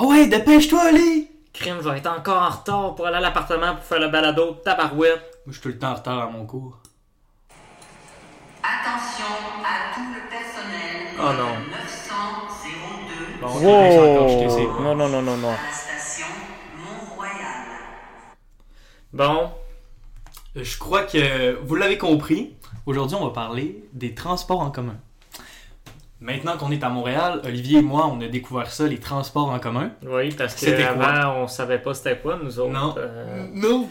Ah ouais, dépêche-toi, Ali! Crime, je vais être encore en retard pour aller à l'appartement pour faire le balado tabarouette. Moi, je suis tout le temps en retard à mon cours. Attention à tout le personnel Oh non. 902 Bon, je vais encore jeter ses- Non, non, non, non, non. à la station Mont-Royal. Bon, Euh, Je crois que vous l'avez compris. Aujourd'hui, on va parler des transports en commun. Maintenant qu'on est à Montréal, Olivier et moi, on a découvert ça, les transports en commun. oui, parce C'était quoi? qu'avant, on savait pas c'était quoi, nous autres. Non. Euh, Non,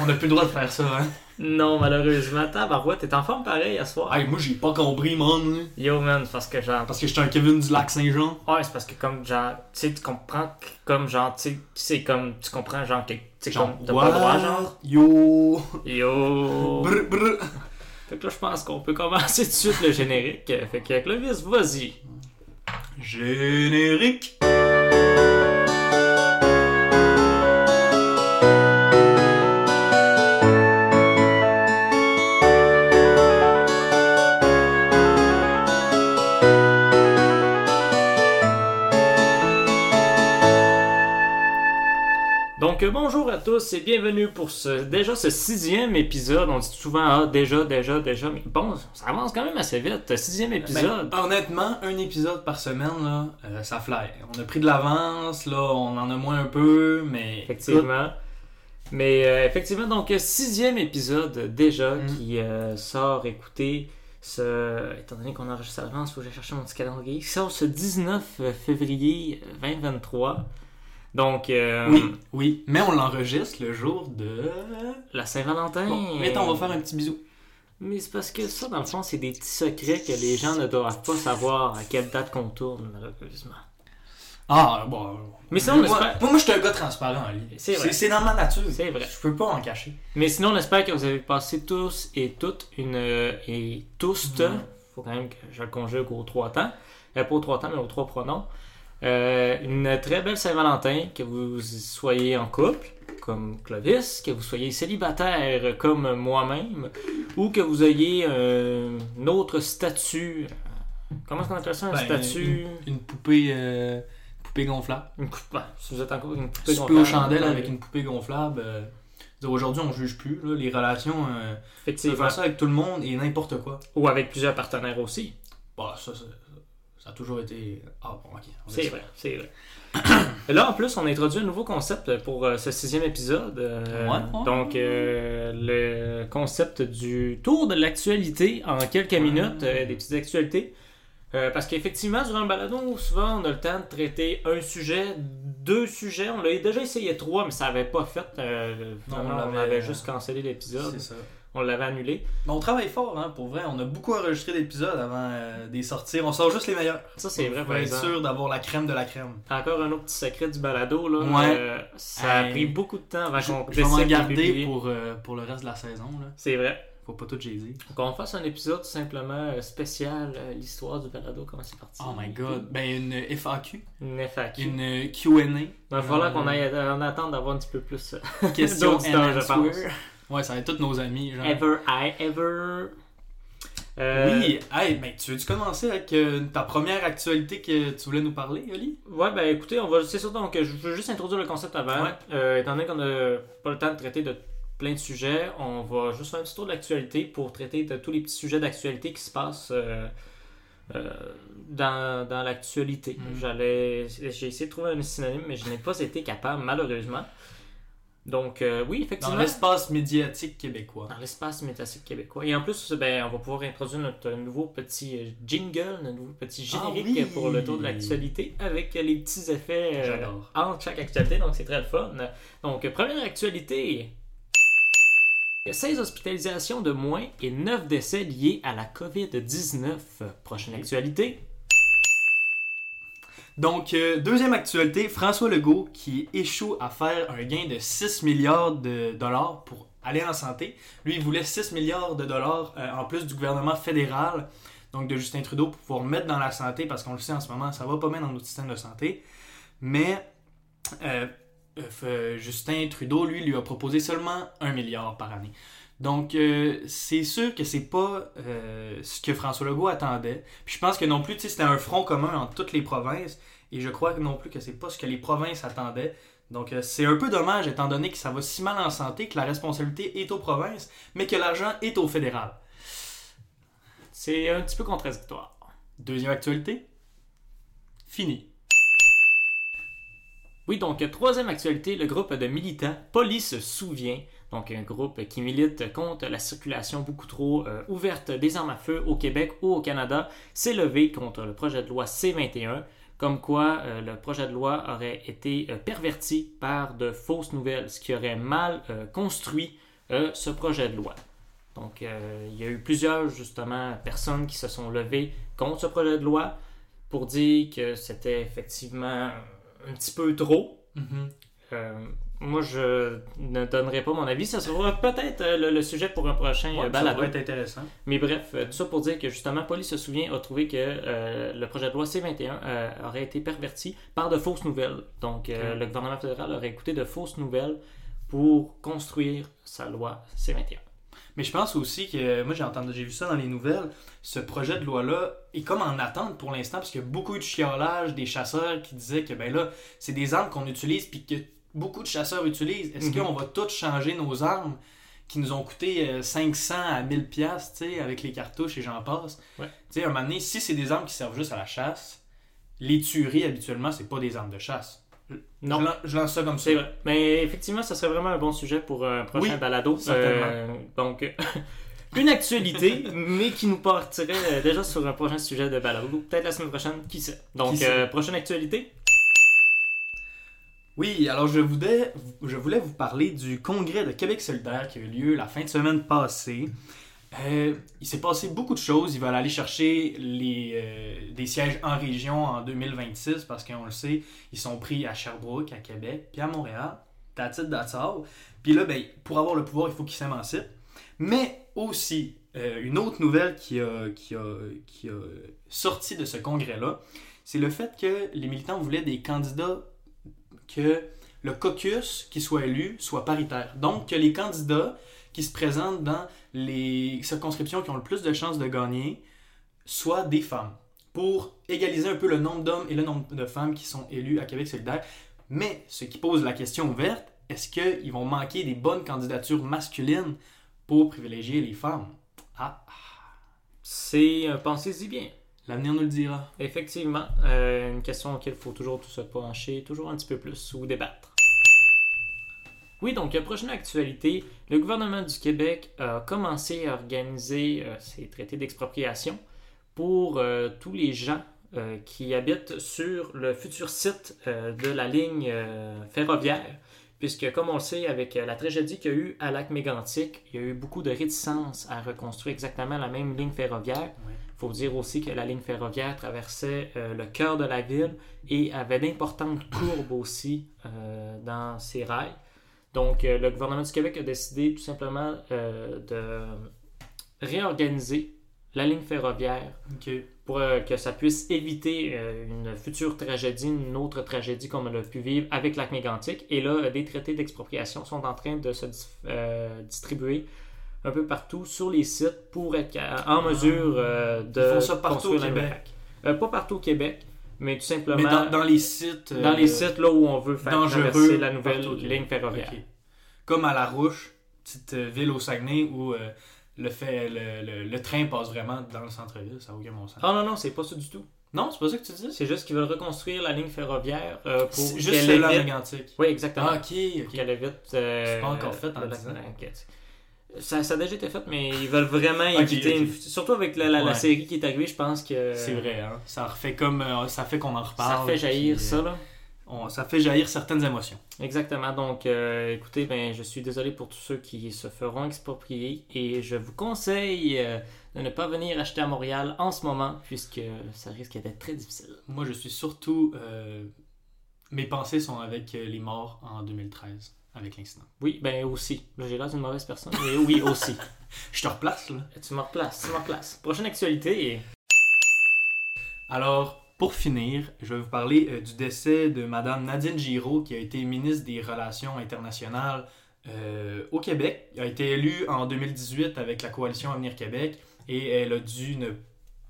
on n'a plus le droit de faire ça, hein. non, malheureusement. Tabarouette, t'es en forme pareil à soir. Hey, moi, j'ai pas compris, man. Yo, man, parce que genre. Parce que j'étais un Kevin du lac Saint-Jean. Ouais, c'est parce que comme genre, tu sais, tu comprends que comme genre, tu sais, c'est comme, tu comprends genre que, tu sais, Genre, comme, t'as pas le droit, genre. Yo. Yo. Brr, brr. Fait que là, je pense qu'on peut commencer tout de suite le générique. Fait que Clovis, vas-y. Générique. Donc euh, bonjour à tous et bienvenue pour ce déjà ce sixième épisode. On dit souvent ah déjà, déjà, déjà, mais bon, ça avance quand même assez vite. Sixième épisode. Ben, honnêtement, un épisode par semaine, là, euh, ça fly. On a pris de l'avance, là, on en a moins un peu, mais. effectivement. Mais euh, effectivement, donc euh, sixième épisode déjà Mm. qui euh, sort. Écoutez, ce... étant donné qu'on enregistre à l'avance, il faut que j'aille chercher mon petit calendrier. Il sort ce 19 février 2023. Donc, euh, Oui, oui. Mais on l'enregistre le jour de. la Saint-Valentin. Bon, mettons, on va faire un petit bisou. Mais c'est parce que ça, dans le fond, c'est des petits secrets que les gens ne doivent pas savoir à quelle date qu'on tourne, malheureusement. Ah, bon. Mais sinon, on moi, espère- moi, moi, je suis un gars transparent. C'est vrai. C'est dans ma nature. C'est vrai. Je peux pas en cacher. Mais sinon, on espère que vous avez passé tous et toutes une. euh, et tous, Mhm. faut quand même que je le conjugue aux trois temps. Euh, pas aux trois temps, mais aux trois pronoms. Euh, une très belle Saint-Valentin, que vous soyez en couple, comme Clovis, que vous soyez célibataire, comme moi-même, ou que vous ayez euh, un autre statut. Comment est-ce qu'on appelle ça Un Ben, statut? Une, une poupée, euh, poupée gonflable. Une coupe. ben, si vous êtes en couple, une poupée Souper aux gonflable, chandelles euh, avec une poupée gonflable. euh, Aujourd'hui, on juge plus. Là, les relations, euh, Effectivement. ça avec tout le monde et n'importe quoi. Ou avec plusieurs partenaires aussi. Bah, ça, ça, a toujours été. Ah, bon, ok. C'est vrai, c'est vrai. Là, en plus, on a introduit un nouveau concept pour euh, ce sixième épisode. euh, Ouais, ouais. Donc, euh, le concept du tour de l'actualité en quelques minutes, des petites actualités. Parce qu'effectivement, durant le balado, souvent, on a le temps de traiter un sujet, deux sujets. On l'a déjà essayé trois, mais ça n'avait pas fait. Non, on on, avait juste cancellé l'épisode. C'est ça. On l'avait annulé. Mais on travaille fort, hein, pour vrai. On a beaucoup enregistré d'épisodes avant euh, d'y sortir. On sort juste les meilleurs. Ça, c'est vrai, Pour être sûr d'avoir la crème de la crème. Encore un autre petit secret du balado. Là, Ouais. Euh, ça a pris beaucoup de temps avant qu'on je vais garder publier. pour, euh, pour le reste de la saison. Là. C'est vrai. Faut pas tout jay Qu'on fasse un épisode simplement euh, spécial, euh, l'histoire du balado, comment c'est parti. Oh my god. Ben, une FAQ. Une FAQ. Une euh, QA. Il va falloir qu'on Euh, aille en attendre d'avoir un petit peu plus. euh, Question d'auditeurs, and je pense. Ouais, ça va être tous nos amis. Genre. Ever, I, ever. Euh, Oui, hey, ben, tu veux-tu commencer avec euh, ta première actualité que tu voulais nous parler, Oli? Ouais, ben écoutez, on va. C'est ça, donc je veux juste introduire le concept avant. Ouais. Euh, étant donné qu'on n'a pas le temps de traiter de plein de sujets, on va juste faire un petit tour de l'actualité pour traiter de tous les petits sujets d'actualité qui se passent euh, euh, dans, dans l'actualité. Mm. J'allais. J'ai essayé de trouver un synonyme, mais je n'ai pas été capable, malheureusement. Donc, euh, oui, Dans effectivement. l'espace médiatique québécois. Dans l'espace métacique québécois. Et en plus, ben, on va pouvoir introduire notre nouveau petit jingle, notre nouveau petit Ah générique oui! pour le tour de l'actualité avec les petits effets euh, entre chaque actualité. Donc, c'est très le fun. Donc, première actualité. Il y a 16 hospitalisations de moins et 9 décès liés à la COVID-19. Prochaine actualité. Donc, euh, deuxième actualité, François Legault qui échoue à faire un gain de 6 milliards de dollars pour aller en santé. Lui, il voulait 6 milliards de dollars euh, en plus du gouvernement fédéral, donc de Justin Trudeau, pour pouvoir mettre dans la santé, parce qu'on le sait en ce moment, ça va pas bien dans notre système de santé. Mais euh, euh, Justin Trudeau, lui, lui a proposé seulement 1 milliard par année. Donc, euh, c'est sûr que c'est pas euh, ce que François Legault attendait. Puis je pense que non plus, c'était un front commun entre toutes les provinces. Et je crois non plus que c'est pas ce que les provinces attendaient. Donc, c'est un peu dommage étant donné que ça va si mal en santé, que la responsabilité est aux provinces, mais que l'argent est au fédéral. C'est un petit peu contradictoire. Deuxième actualité. Fini. Oui, donc troisième actualité, le groupe de militants Police souvient, donc un groupe qui milite contre la circulation beaucoup trop euh, ouverte des armes à feu au Québec ou au Canada, s'est levé contre le projet de loi C-21, comme quoi euh, le projet de loi aurait été euh, perverti par de fausses nouvelles, ce qui aurait mal construit ce projet de loi. Donc, il y a eu plusieurs, justement, personnes qui se sont levées contre ce projet de loi pour dire que c'était effectivement un petit peu trop. Euh, moi, je ne donnerai pas mon avis. Ça sera peut-être euh, le, le sujet pour un prochain euh, Ouais, ça balado. va être intéressant. Mais bref, euh, tout ça pour dire que justement, Police se souvient, a trouvé que euh, le projet de loi C-21 euh, aurait été perverti par de fausses nouvelles. Donc, euh, le gouvernement fédéral aurait écouté de fausses nouvelles pour construire sa loi C-21. Mais je pense aussi que, moi j'ai entendu, j'ai vu ça dans les nouvelles, ce projet de loi-là est comme en attente pour l'instant, parce qu'il y a beaucoup de chiolage des chasseurs qui disaient que ben là, c'est des armes qu'on utilise puis que beaucoup de chasseurs utilisent. Est-ce Mhm. qu'on va tous changer nos armes qui nous ont coûté euh, 500 à 1000 pièces, tu sais, avec les cartouches et j'en passe? Ouais. Tu sais, un moment donné, si c'est des armes qui servent juste à la chasse, les tueries habituellement, c'est pas des armes de chasse. Non. Je, lan- je lance ça comme ça. C'est vrai. Mais effectivement, ça serait vraiment un bon sujet pour un prochain Oui, balado. certainement. Euh, donc, une actualité, mais qui nous partirait euh, déjà sur un prochain sujet de balado. Peut-être la semaine prochaine, qui sait? Donc, Qui sait? euh, prochaine actualité. Oui, alors je voulais, je voulais vous parler du congrès de Québec solidaire qui a eu lieu la fin de semaine passée. Euh, il s'est passé beaucoup de choses. Ils veulent aller chercher les, euh, des sièges en région en 2026 parce qu'on le sait, ils sont pris à Sherbrooke, à Québec, puis à Montréal. That's it, that's all. Puis là, ben, pour avoir le pouvoir, il faut qu'ils s'émancipent. Mais aussi, euh, une autre nouvelle qui a, qui, a, qui a sorti de ce congrès-là, c'est le fait que les militants voulaient des candidats que le caucus qui soit élu soit paritaire. Donc, que les candidats qui se présentent dans les circonscriptions qui ont le plus de chances de gagner soient des femmes. Pour égaliser un peu le nombre d'hommes et le nombre de femmes qui sont élus à Québec solidaire. Mais ce qui pose la question ouverte, est-ce qu'ils vont manquer des bonnes candidatures masculines pour privilégier les femmes? Ah, C'est, euh, pensez-y bien. l'avenir nous le dira. Effectivement, euh, une question auquel il faut toujours tout se pencher, toujours un petit peu plus ou débattre. Oui, donc, prochaine actualité, le gouvernement du Québec a commencé à organiser euh, ses traités d'expropriation pour euh, tous les gens euh, qui habitent sur le futur site euh, de la ligne ferroviaire. Puisque, comme on le sait, avec la tragédie qu'il y a eu à Lac Mégantic, il y a eu beaucoup de réticence à reconstruire exactement la même ligne ferroviaire. Il faut dire aussi que la ligne ferroviaire traversait le cœur de la ville et avait d'importantes courbes aussi dans ses rails. Donc, euh, le gouvernement du Québec a décidé tout simplement euh, de réorganiser la ligne ferroviaire pour euh, que ça puisse éviter euh, une future tragédie, une autre tragédie comme on l'a pu vivre avec Lac Mégantic. Et là, euh, des traités d'expropriation sont en train de se dis- distribuer un peu partout sur les sites pour être en mesure euh, de Ils font ça partout construire au Québec. pas partout au Québec, mais tout simplement Mais dans, dans les sites. euh, dans les sites là où on veut faire traverser la nouvelle partout ligne ferroviaire. Comme à La Rouche, petite euh, ville au Saguenay où euh, le, fait, le, le- le train passe vraiment dans le centre-ville, ça n'a aucun bon sens. Ah non, non, c'est pas ça du tout. Non, c'est pas ça que tu dis? C'est juste qu'ils veulent reconstruire la ligne ferroviaire euh, pour juste qu'elle évite- mégantique. Oui, exactement. Ah, ok, ok. qu'elle évite. C'est pas encore fait en Ça, ça a déjà été fait, mais ils veulent vraiment Ok, éviter. une- Surtout avec la, la- la Ouais. série qui est arrivée, je pense que. C'est vrai, hein. Ça refait comme. euh, ça fait qu'on en reparle. Ça fait jaillir puis, ça, là. euh, on- ça fait jaillir certaines émotions. Exactement. Donc, euh, écoutez, ben, je suis désolé pour tous ceux qui se feront exproprier et je vous conseille euh, de ne pas venir acheter à Montréal en ce moment puisque ça risque d'être très difficile. Moi, je suis surtout. euh, mes pensées sont avec euh, les morts en 2013, avec l'incident. Oui, ben aussi. Là, J'ai l'air d'une mauvaise personne, mais oui, aussi. Je te replace, là. tu me replaces, tu me replaces. Prochaine actualité. Et... Alors, pour finir, je vais vous parler euh, du décès de Madame Nadine Giraud, qui a été ministre des Relations internationales euh, au Québec. Elle a été élue en 2018 avec la coalition Avenir Québec et elle a dû ne,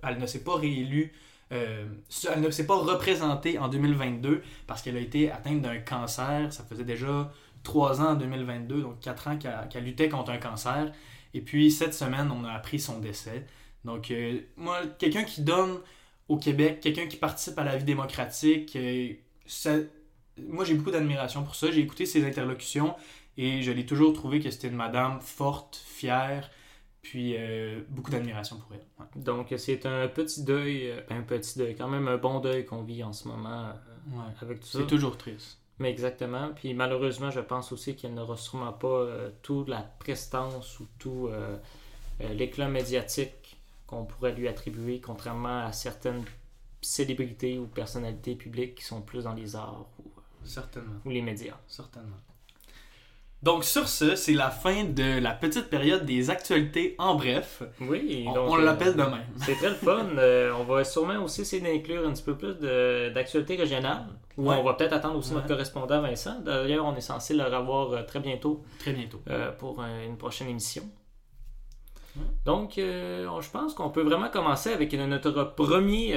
elle ne s'est pas réélue, euh, elle ne s'est pas représentée en 2022 parce qu'elle a été atteinte d'un cancer. Ça faisait déjà trois ans en 2022, donc quatre ans qu'elle qu'elle luttait contre un cancer. Et puis cette semaine, on a appris son décès. Donc euh, moi, quelqu'un qui donne au Québec, quelqu'un qui participe à la vie démocratique, euh, ça- moi j'ai beaucoup d'admiration pour ça. J'ai écouté ses interlocutions et je l'ai toujours trouvé que c'était une madame forte, fière, puis euh, beaucoup d'admiration pour elle. Ouais. Donc, c'est un petit deuil, ben, un petit deuil, quand même un bon deuil qu'on vit en ce moment Ouais. avec tout ça. C'est toujours triste. Mais exactement. Puis malheureusement, je pense aussi qu'elle n'aura sûrement pas euh, toute la prestance ou tout euh, euh, l'éclat médiatique qu'on pourrait lui attribuer, contrairement à certaines célébrités ou personnalités publiques qui sont plus dans les arts ou, Certainement. ou les médias. Certainement. Donc sur ce, c'est la fin de la petite période des actualités en bref. Oui, On, donc, on euh, l'appelle de même. C'est très le fun. Euh, on va sûrement aussi essayer d'inclure un petit peu plus d'actualités régionales. Ouais. on va peut-être attendre aussi Ouais. notre correspondant Vincent. D'ailleurs, on est censé le revoir euh, très bientôt Très bientôt. euh, pour une prochaine émission. Ouais. Donc, euh, on- je pense qu'on peut vraiment commencer avec notre premier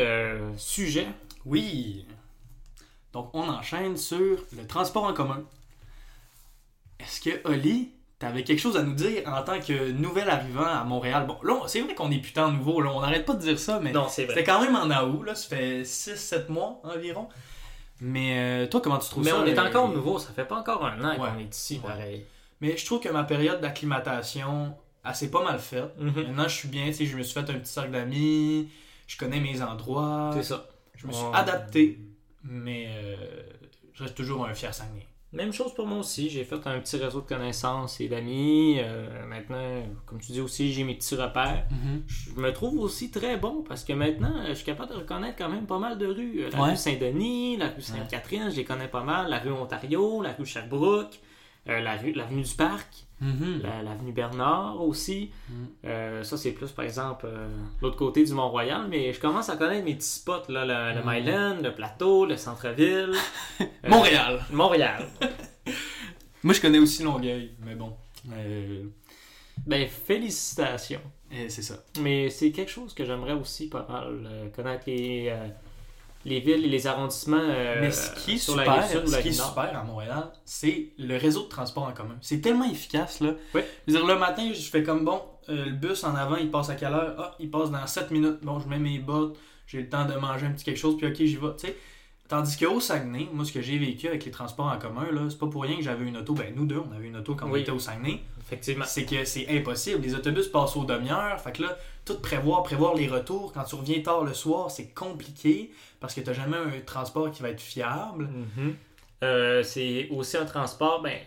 sujet. Oui. Donc on enchaîne sur le transport en commun. Est-ce que Oli, t'avais quelque chose à nous dire en tant que nouvel arrivant à Montréal? Bon, là, c'est vrai qu'on est putain nouveau, là, on n'arrête pas de dire ça, mais Non, c'est c'était quand même en août, là, ça fait 6-7 mois environ. Mais euh, toi, comment tu trouves Mais ça? on est euh, encore nouveau. Ça fait pas encore un an Ouais. qu'on est ici, Ouais. pareil. Mais je trouve que ma période d'acclimatation, elle s'est pas mal faite. Mhm. Maintenant, je suis bien, tu sais, je me suis fait un petit cercle d'amis, je connais mes endroits, C'est ça. je me suis adapté, mais euh, je reste toujours un fier Saguenay. Même chose pour moi aussi. J'ai fait un petit réseau de connaissances et d'amis. Euh, maintenant, comme tu dis aussi, j'ai mes petits repères. Je me trouve aussi très bon parce que maintenant, je suis capable de reconnaître quand même pas mal de rues. La Ouais. rue Saint-Denis, la rue Sainte-Catherine, je les connais pas mal. La rue Ontario, la rue Sherbrooke, euh, la rue, l'avenue du Parc, Mhm. la- l'avenue Bernard aussi. Mhm. Euh, ça, c'est plus, par exemple, euh, l'autre côté du Mont-Royal. Mais je commence à connaître mes petits spots, là, le, le Mhm. Myland, le plateau, le centre-ville. Euh, Montréal. Montréal. Moi, je connais aussi Longueuil, mais bon, Ben, félicitations. eh, c'est ça. Mais c'est quelque chose que j'aimerais aussi pas mal connaître les, les villes et les arrondissements euh, mais ce qui est sur super, la rive sud ou ce la qui est super à Montréal, c'est le réseau de transport en commun. C'est tellement efficace, là. Oui. Je veux dire, le matin, je fais comme, bon, euh, le bus en avant, il passe à quelle heure? Ah, il passe dans 7 minutes. Bon, je mets mes bottes, j'ai le temps de manger un petit quelque chose, puis ok, j'y vais, tu sais. Tandis qu'au Saguenay, moi, ce que j'ai vécu avec les transports en commun, là, c'est pas pour rien que j'avais une auto. Ben, nous deux, on avait une auto quand on était au Saguenay. Effectivement. C'est que c'est impossible. Les autobus passent aux demi-heures. Fait que là, tout prévoir, prévoir les retours. Quand tu reviens tard le soir, c'est compliqué parce que t'as jamais un transport qui va être fiable. Mhm. Euh, c'est aussi un transport, ben,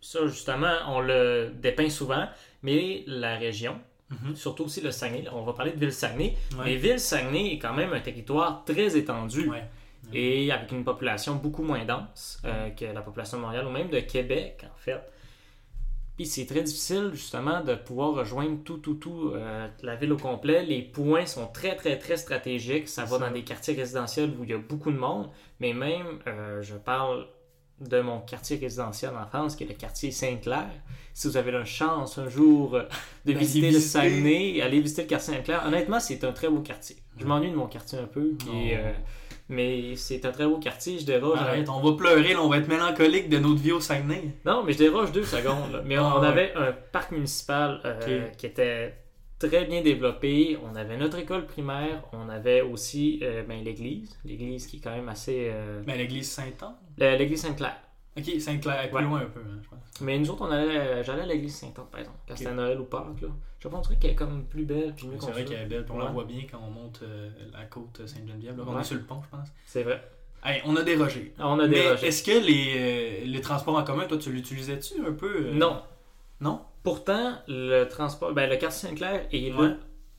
ça justement, on le dépeint souvent, mais la région, Mhm. surtout aussi le Saguenay, on va parler de Ville-Saguenay, Ouais. mais Ville-Saguenay est quand même un territoire très étendu. Ouais. Et avec une population beaucoup moins dense euh, que la population de Montréal ou même de Québec, en fait. Puis c'est très difficile, justement, de pouvoir rejoindre tout, tout, tout, euh, la ville au complet. Les points sont très, très, très stratégiques. Ça va Ça. dans des quartiers résidentiels où il y a beaucoup de monde, mais même, euh, je parle de mon quartier résidentiel en France, qui est le quartier Sainte-Claire. Si vous avez la chance un jour de visiter le. Saguenay, aller visiter le quartier Sainte-Claire, honnêtement, c'est un très beau quartier. Je m'ennuie de mon quartier un peu, euh, mais c'est un très beau quartier. Je déroge. Arrête, on va pleurer, là, on va être mélancolique de notre vie au Saguenay. Non, mais je déroge deux secondes. là. Mais on, Ah, on ouais. avait un parc municipal euh, qui était très bien développé. On avait notre école primaire. On avait aussi euh, ben, l'église. L'église qui est quand même assez. euh, Ben, l'église Saint-Anne. L'église Sainte-Claire. Ok, Sainte-Claire, plus Ouais. loin un peu, hein, je pense. Mais nous autres, on allait, j'allais à l'église Sainte-Anne, par exemple. Quand Ok. c'était Noël ou Pâques. Là. Je pense qu'elle est comme plus belle puis mieux C'est vrai qu'elle est belle, puis on la voit bien quand on monte euh, la côte Sainte-Geneviève. là. On Ouais. est sur le pont, je pense. C'est vrai. Hey, on a dérogé. On a dérogé. est-ce que les, euh, les transports en commun, toi, tu l'utilisais-tu un peu? euh? Non. Non? Pourtant, le transport, ben, le quartier Saint-Clair est le-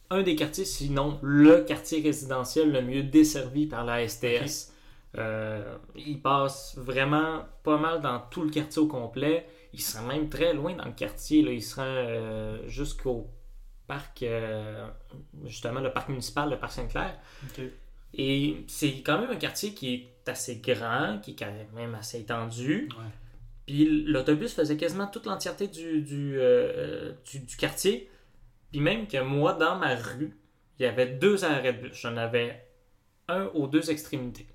un des quartiers, sinon le quartier résidentiel le mieux desservi par la STS. Euh, il passe vraiment pas mal dans tout le quartier au complet. Il sera même très loin dans le quartier. Là. Il sera euh, jusqu'au parc, euh, justement le parc municipal, le parc Saint-Clair. Et c'est quand même un quartier qui est assez grand, qui est quand même assez étendu. Ouais. Puis l'autobus faisait quasiment toute l'entièreté du, du, euh, du, du quartier. Puis même que moi, dans ma rue, il y avait deux arrêts de bus. J'en avais un aux deux extrémités.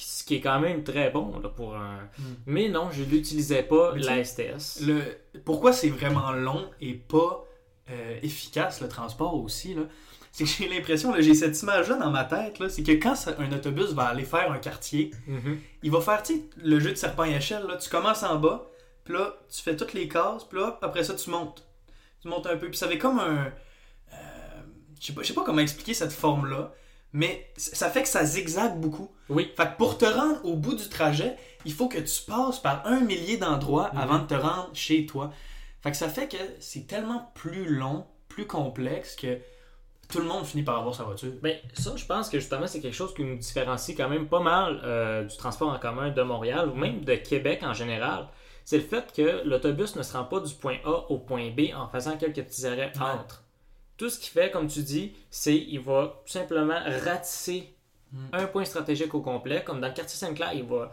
Ce qui est quand même très bon là, pour un. Mm. Mais non, je l'utilisais pas, Mais tu la sais, STS. Le, pourquoi c'est vraiment long et pas euh, efficace le transport aussi, là, c'est que j'ai l'impression, j'ai cette image-là dans ma tête, là, c'est que quand un autobus va aller faire un quartier, Mhm. il va faire, le jeu de serpent et échelle, là, tu commences en bas, puis là, tu fais toutes les cases, puis là, après ça, tu montes. Tu montes un peu, puis ça fait comme un... euh, je sais pas, je sais pas comment expliquer cette forme-là, mais ça fait que ça zigzague beaucoup. Oui. Fait que pour te rendre au bout du trajet, il faut que tu passes par un millier d'endroits Mhm. avant de te rendre chez toi. Fait que ça fait que c'est tellement plus long, plus complexe que tout le monde finit par avoir sa voiture. Ben, ça, je pense que justement, c'est quelque chose qui nous différencie quand même pas mal euh, du transport en commun de Montréal ou même de Québec en général. C'est le fait que l'autobus ne se rend pas du point A au point B en faisant quelques petits arrêts entre. Tout ce qu'il fait, comme tu dis, c'est il va tout simplement ratisser Mm. un point stratégique au complet. Comme dans le quartier Saint-Clair, il va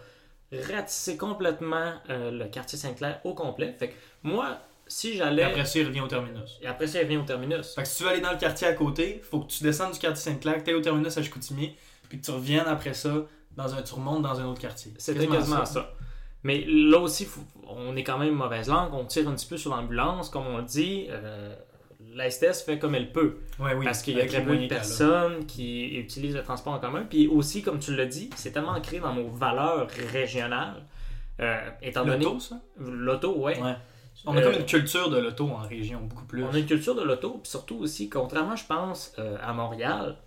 ratisser complètement euh, le quartier Saint-Clair au complet. Fait que moi, si Et j'allais. après ça, il revient au terminus. Et après ça, il revient au terminus. Fait que si tu veux aller dans le quartier à côté, faut que tu descendes du quartier Saint-Clair, que tu au terminus à Chicoutimi, puis que tu reviennes après ça, dans un, tu remontes dans un autre quartier. C'était quasiment ça. Mais là aussi, faut- on est quand même mauvaise langue. On tire un petit peu sur l'ambulance, comme on le dit. Euh, la STS fait comme elle peut. Ouais, oui. parce qu'il y a très peu de personnes qui utilisent le transport en commun. Puis aussi, comme tu l'as dit, c'est tellement ancré dans nos valeurs régionales. Euh, étant donné. L'auto, ça? L'auto, ouais. Ouais. On a Euh, comme une culture de l'auto en région, beaucoup plus. On a une culture de l'auto, puis surtout aussi, contrairement, je pense, euh, à Montréal,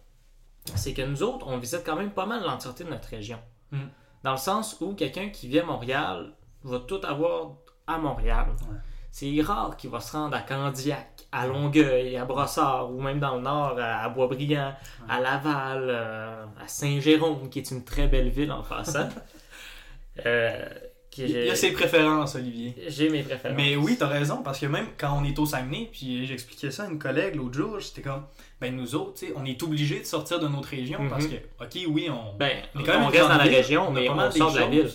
c'est que nous autres, on visite quand même pas mal l'entièreté de notre région. Mm. Dans le sens où quelqu'un qui vit à Montréal va tout avoir à Montréal. Ouais. C'est rare qu'il va se rendre à Candiac, à Longueuil, à Brossard, ou même dans le nord, à Boisbriand, à Laval, euh, à Saint-Jérôme, qui est une très belle ville en passant. Euh, Il y a ses préférences, Olivier. J'ai mes préférences. Mais oui, t'as raison, parce que même quand on est au Saguenay, puis j'expliquais ça à une collègue l'autre jour, j'étais comme, ben nous autres, on est obligés de sortir de notre région Mhm. parce que, ok, oui, on, Ben, on on, est quand même une reste dans la ville, région, on mais on sort de la ville.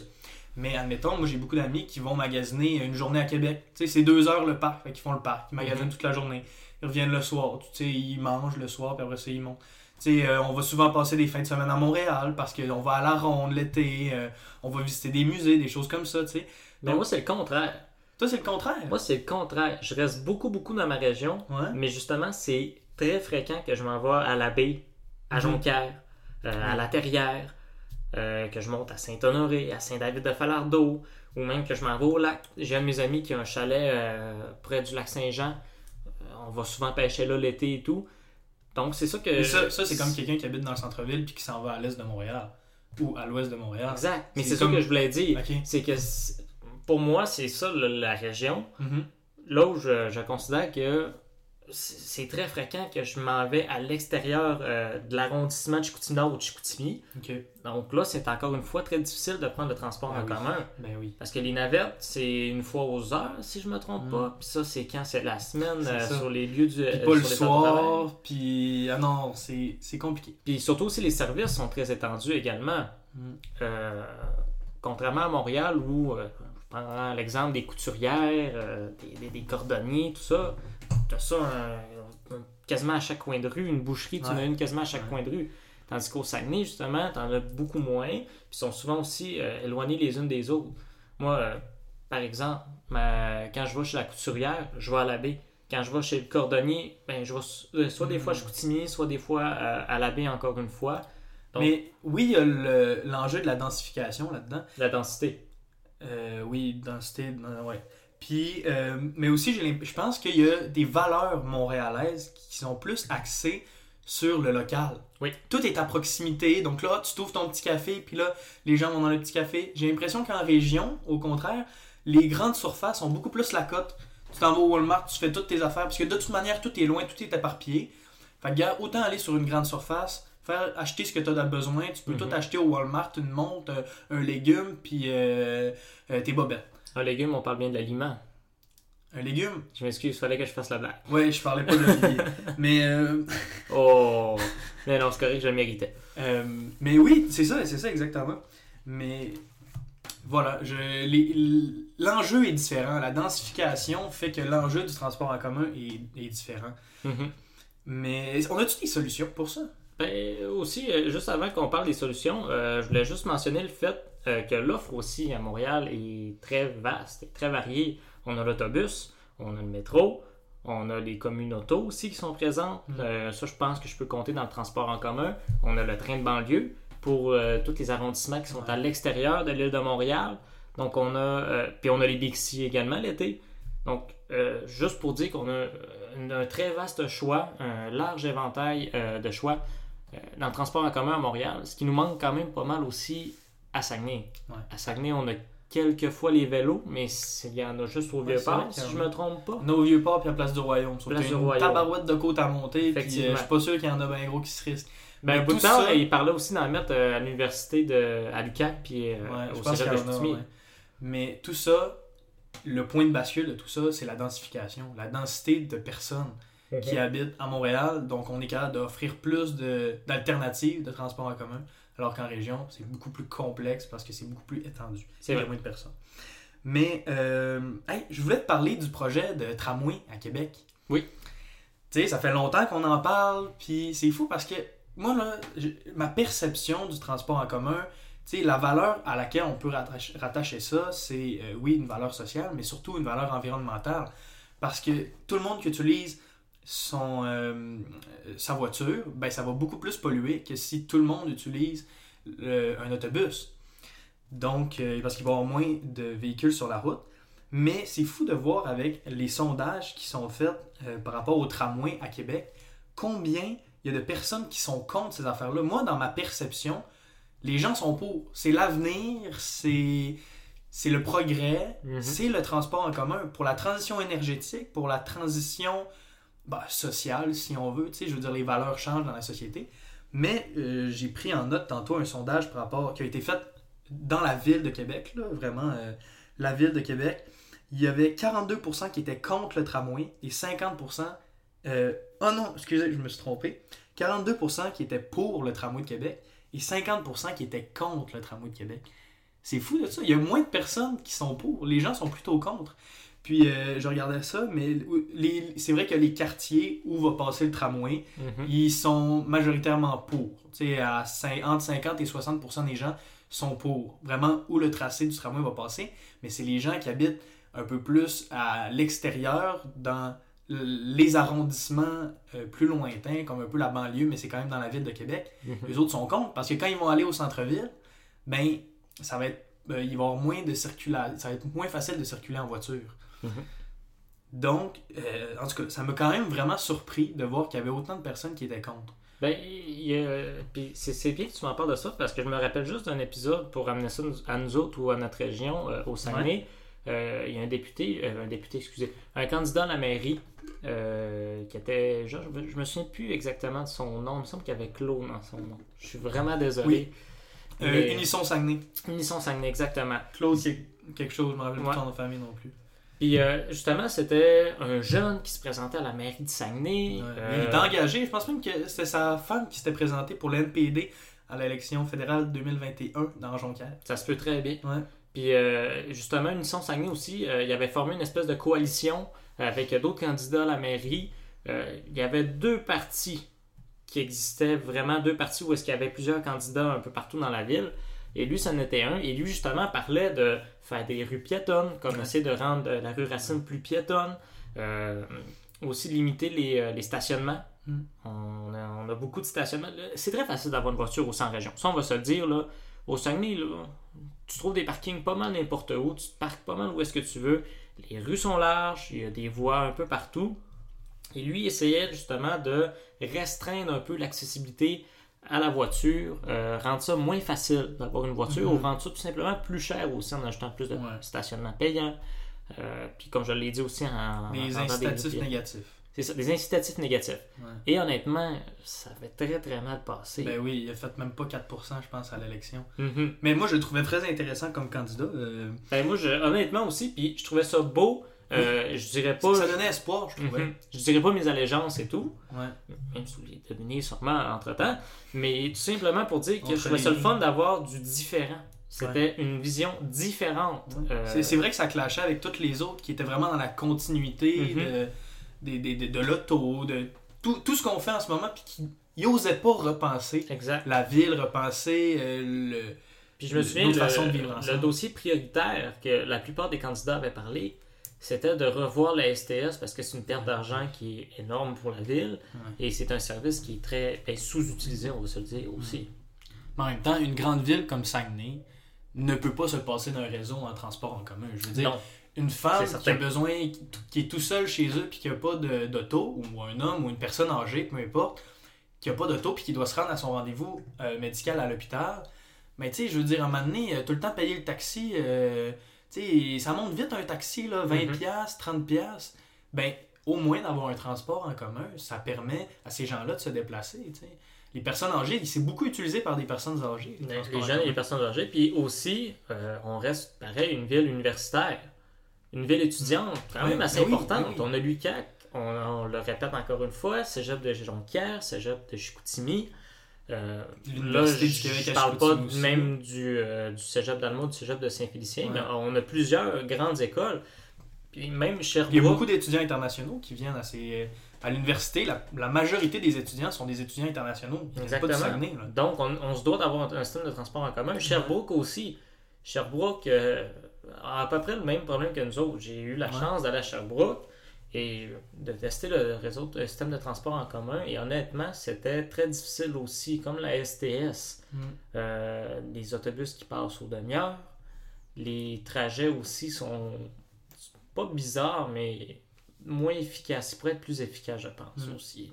Mais admettons, moi j'ai beaucoup d'amis qui vont magasiner une journée à Québec. Tu sais, c'est deux heures le parc, fait qu'ils font le parc, ils magasinent Mhm. toute la journée. Ils reviennent le soir, tu sais, ils mangent le soir, puis après ça, ils montent. Tu sais, euh, on va souvent passer des fins de semaine à Montréal parce qu'on va à la ronde l'été, euh, on va visiter des musées, des choses comme ça, tu sais. Mais moi, c'est le contraire. Toi, c'est le contraire? Moi, c'est le contraire. Je reste beaucoup, beaucoup dans ma région, Ouais. mais justement, c'est très fréquent que je m'en vais à la baie, à Mhm. Jonquière, euh, à la Terrière, euh, que je monte à Saint-Honoré, à Saint-David-de-Falardeau, ou même que je m'en vais au lac. J'ai un de mes amis qui a un chalet euh, près du lac Saint-Jean. Euh, on va souvent pêcher là l'été et tout. Donc, c'est ça que. Mais ça, ça c'est comme quelqu'un qui habite dans le centre-ville puis qui s'en va à l'est de Montréal ou à l'ouest de Montréal. Exact. Mais C'est ça comme- que je voulais dire. C'est que pour moi, c'est ça la région. Mhm. là où je, je considère que c'est très fréquent que je m'en vais à l'extérieur euh, de l'arrondissement de Chicoutimi-Nord ou de Chicoutimi. Donc là, c'est encore une fois très difficile de prendre le transport Ah en oui. commun. Ben oui. Parce que les navettes, c'est une fois aux heures, si je me trompe Mm. pas. Puis ça, c'est quand c'est la semaine euh, sur les lieux du. Puis euh, le soir, puis. Ah non, c'est compliqué. Puis surtout aussi, les services sont très étendus également. Mm. Euh, contrairement à Montréal où, prends l'exemple des couturières, des, des- des cordonniers, tout ça, tu as ça un- un- quasiment à chaque coin de rue, une boucherie, tu en as une quasiment à chaque coin de rue. Tandis qu'au Saguenay, justement, tu en as beaucoup moins, puis ils sont souvent aussi euh, éloignés les unes des autres. Moi, euh, par exemple, ma- quand je vais chez la couturière, je vais à la baie. Quand je vais chez le cordonnier, ben, je vais so- euh, soit des fois chez Coutimier, soit des fois euh, à la baie encore une fois. Donc- Mais oui, il y a le- l'enjeu de la densification là-dedans. La densité. Euh, oui, densité, euh, ouais. Puis, euh, mais aussi, je pense qu'il y a des valeurs montréalaises qui sont plus axées sur le local. Oui. Tout est à proximité. Donc là, tu trouves ton petit café, puis là, les gens vont dans le petit café. J'ai l'impression qu'en région, au contraire, les grandes surfaces ont beaucoup plus la cote. Tu t'en vas au Walmart, tu fais toutes tes affaires, parce que de toute manière, tout est loin, tout est éparpillé. Fait que, gars, autant aller sur une grande surface, faire acheter ce que tu as besoin. Tu peux Mhm. tout acheter au Walmart, une montre, euh, un légume, puis euh, euh, tes bobettes. Un légume, on parle bien de l'aliment. Un légume? Je m'excuse, il fallait que je fasse la blague. Ouais, je parlais pas d'Olivier. mais, euh, Oh! Mais non, c'est correct, je le méritais. euh, mais oui, c'est ça, c'est ça exactement. Mais Voilà, l'enjeu est différent. La densification fait que l'enjeu du transport en commun est, est différent. Mhm. Mais on a-tu des solutions pour ça? Ben, aussi, euh, juste avant qu'on parle des solutions, euh, je voulais juste mentionner le fait euh, que l'offre aussi à Montréal est très vaste, est très variée. On a l'autobus, on a le métro, on a les communautés aussi qui sont présentes. Mm. Euh, ça, je pense que je peux compter dans le transport en commun. On a le train de banlieue pour euh, tous les arrondissements qui sont Ouais. à l'extérieur de l'île de Montréal. Donc, on a. euh, puis on a les Bixi également l'été. Donc, juste pour dire qu'on a un, un très vaste choix, un large éventail de choix dans le transport en commun à Montréal, ce qui nous manque quand même pas mal aussi à Saguenay. Ouais. À Saguenay, on a quelques fois les vélos, mais il y en a juste au Ouais, vieux c'est vrai port, qu'il y si je me trompe pas. On a au Vieux-Port puis à Place du Royaume. Place du une Royaume. tabarouette de côte à monter. Puis euh, je suis pas sûr qu'il y en a bien gros qui se risquent. Ben, bout de temps, ça- il parlait aussi d'en mettre euh, à l'université de à l'UQAC puis euh, Ouais, au cégep de a, ouais. Mais tout ça, le point de bascule de tout ça, c'est la densification. La densité de personnes qui habitent à Montréal. Donc, on est capable d'offrir plus de- d'alternatives de, transport en commun. Alors qu'en région, c'est beaucoup plus complexe parce que c'est beaucoup plus étendu. C'est Il y a vrai. moins de personnes. Mais, euh, hey, je voulais te parler du projet de tramway à Québec. Oui. Tu sais, ça fait longtemps qu'on en parle, puis c'est fou parce que moi, là, ma perception du transport en commun, tu sais, la valeur à laquelle on peut rattacher, rattacher ça, c'est, euh, oui, une valeur sociale, mais surtout une valeur environnementale. Parce que tout le monde qui utilise son, euh, sa voiture, ben, ça va beaucoup plus polluer que si tout le monde utilise le- un autobus. Donc, euh, parce qu'il va y avoir moins de véhicules sur la route. Mais c'est fou de voir avec les sondages qui sont faits euh, par rapport au tramway à Québec, combien il y a de personnes qui sont contre ces affaires-là. Moi, dans ma perception, les gens sont pour. C'est l'avenir, c'est c'est le progrès, Mhm. c'est le transport en commun. Pour la transition énergétique, pour la transition bah, sociale, si on veut, tu sais, je veux dire, les valeurs changent dans la société. Mais euh, j'ai pris en note tantôt un sondage par rapport qui a été fait dans la ville de Québec, là, vraiment euh, la ville de Québec. Il y avait 42% qui étaient contre le tramway et 50%. euh, oh non, excusez, je me suis trompé. 42% qui étaient pour le tramway de Québec et 50% qui étaient contre le tramway de Québec. C'est fou de ça. Il y a moins de personnes qui sont pour. Les gens sont plutôt contre. Puis euh, je regardais ça, mais c'est vrai que les quartiers où va passer le tramway, Mhm. ils sont majoritairement pour. Tu sais, à cin- entre 50 et 60% des gens sont pour. Vraiment où le tracé du tramway va passer. Mais c'est les gens qui habitent un peu plus à l'extérieur, dans les arrondissements euh, plus lointains, comme un peu la banlieue, mais c'est quand même dans la ville de Québec. Mhm. Les autres sont contre parce que quand ils vont aller au centre-ville, ben ça va être euh, il va y avoir moins de circulation, ça va être moins facile de circuler en voiture. Mhm. Donc, euh, en tout cas, ça m'a quand même vraiment surpris de voir qu'il y avait autant de personnes qui étaient contre. Ben, puis c'est bien que tu m'en parles de ça parce que je me rappelle juste d'un épisode pour ramener ça à nous autres ou à notre région, euh, au Saguenay. Euh, il y a un député, euh, un député, excusez, un candidat à la mairie euh, qui était, genre, je, me- souviens plus exactement de son nom, il me semble qu'il y avait Claude dans son nom. Je suis vraiment désolé. Oui. Euh, Unisson Saguenay. Unisson Saguenay, exactement. Claude, c'est quelque chose, je me rappelle Ouais. pas de famille non plus. Puis euh, justement, c'était un jeune qui se présentait à la mairie de Saguenay. Euh, Il était engagé, je pense même que c'était sa femme qui s'était présentée pour l'NPD à l'élection fédérale 2021 dans Jonquière. Ça se peut très bien. Ouais. Puis euh, justement, Unisson Saguenay aussi, euh, il avait formé une espèce de coalition avec d'autres candidats à la mairie. Il y avait deux partis qui existaient, vraiment deux partis où est-ce qu'il y avait plusieurs candidats un peu partout dans la ville. Et lui, c'en était un. Et lui, justement, parlait de faire des rues piétonnes, comme essayer de rendre euh, la rue Racine plus piétonne. Euh, aussi limiter les, euh, les stationnements. Mm. On, a, on a beaucoup de stationnements. C'est très facile d'avoir une voiture au centre région. Ça, on va se le dire. Là, au Saguenay, là, tu trouves des parkings pas mal n'importe où. Tu te parques pas mal où est-ce que tu veux. Les rues sont larges. Il y a des voies un peu partout. Et lui essayait justement de restreindre un peu l'accessibilité à la voiture, euh, rendre ça moins facile d'avoir une voiture Mhm. ou rendre ça tout simplement plus cher aussi en ajoutant plus de Ouais. stationnement payant. Euh, puis comme je l'ai dit aussi en... Des en incitatifs des- négatifs. C'est ça, des incitatifs négatifs. Ouais. Et honnêtement, ça fait très très mal passer. Ben oui, il a fait même pas 4%, je pense, à l'élection. Mhm. Mais moi, je le trouvais très intéressant comme candidat. euh, Ben, moi, je- honnêtement aussi, puis je trouvais ça beau. Euh, je dirais pas... ça donnait espoir, je trouvais. Mhm. Je dirais pas mes allégeances et tout, Ouais. même si vous les sûrement entre temps, mais tout simplement pour dire que je trouvais ça le fun d'avoir du différent. C'était une vision différente. Euh, C'est vrai que ça clashait avec toutes les autres qui étaient vraiment dans la continuité Mhm. de, des- de, de l'auto, de tout, tout ce qu'on fait en ce moment, puis qui n'osaient pas repenser Exact. la ville, repenser euh, le. Puis je me souviens, le, façon de vivre le ensemble. dossier prioritaire que la plupart des candidats avaient parlé, c'était de revoir la STS parce que c'est une perte d'argent qui est énorme pour la ville et c'est un service qui est très ben, sous-utilisé, on va se le dire aussi. Mais en même temps, une grande ville comme Saguenay ne peut pas se passer d'un réseau en transport en commun. Je veux dire, Non, une femme qui a besoin, qui est tout seul chez eux, puis qui n'a pas d'auto, ou un homme ou une personne âgée, peu importe, qui n'a pas d'auto, puis qui doit se rendre à son rendez-vous euh, médical à l'hôpital, mais tu sais, je veux dire, à un moment donné, euh, tout le temps payer le taxi, euh, sais, ça monte vite un taxi, là, 20$, Mhm. piastres, 30$, piastres. ben au moins d'avoir un transport en commun, ça permet à ces gens-là de se déplacer. Les personnes âgées, c'est beaucoup utilisé par des personnes âgées. le les transport en jeunes et les personnes âgées. Puis aussi, euh, on reste pareil, une ville universitaire, une ville étudiante, quand même assez ben oui, importante. ben oui. On a l'UQAC, on, on le répète encore une fois, cégep de Jonquière, cégep de Chicoutimi. Euh, là, je je parle pas aussi. même du, euh, du cégep d'Alma, du cégep de Saint-Félicien, Ouais. mais on a plusieurs grandes écoles. Puis même Sherbrooke, Il y a beaucoup d'étudiants internationaux qui viennent à, ces, à l'université. La, la majorité des étudiants sont des étudiants internationaux. Ils viennent pas Exactement. Saguenay, là. Donc, on, on se doit d'avoir un, un système de transport en commun. Sherbrooke aussi. Sherbrooke euh, a à peu près le même problème que nous autres. J'ai eu la Ouais. chance d'aller à Sherbrooke et de tester le réseau, le système de transport en commun. Et honnêtement, c'était très difficile aussi, comme la STS. Mm. Euh, les autobus qui passent aux demi-heures. Les trajets aussi sont pas bizarres, mais moins efficaces. Ils pourraient être plus efficaces, je pense Mm. aussi.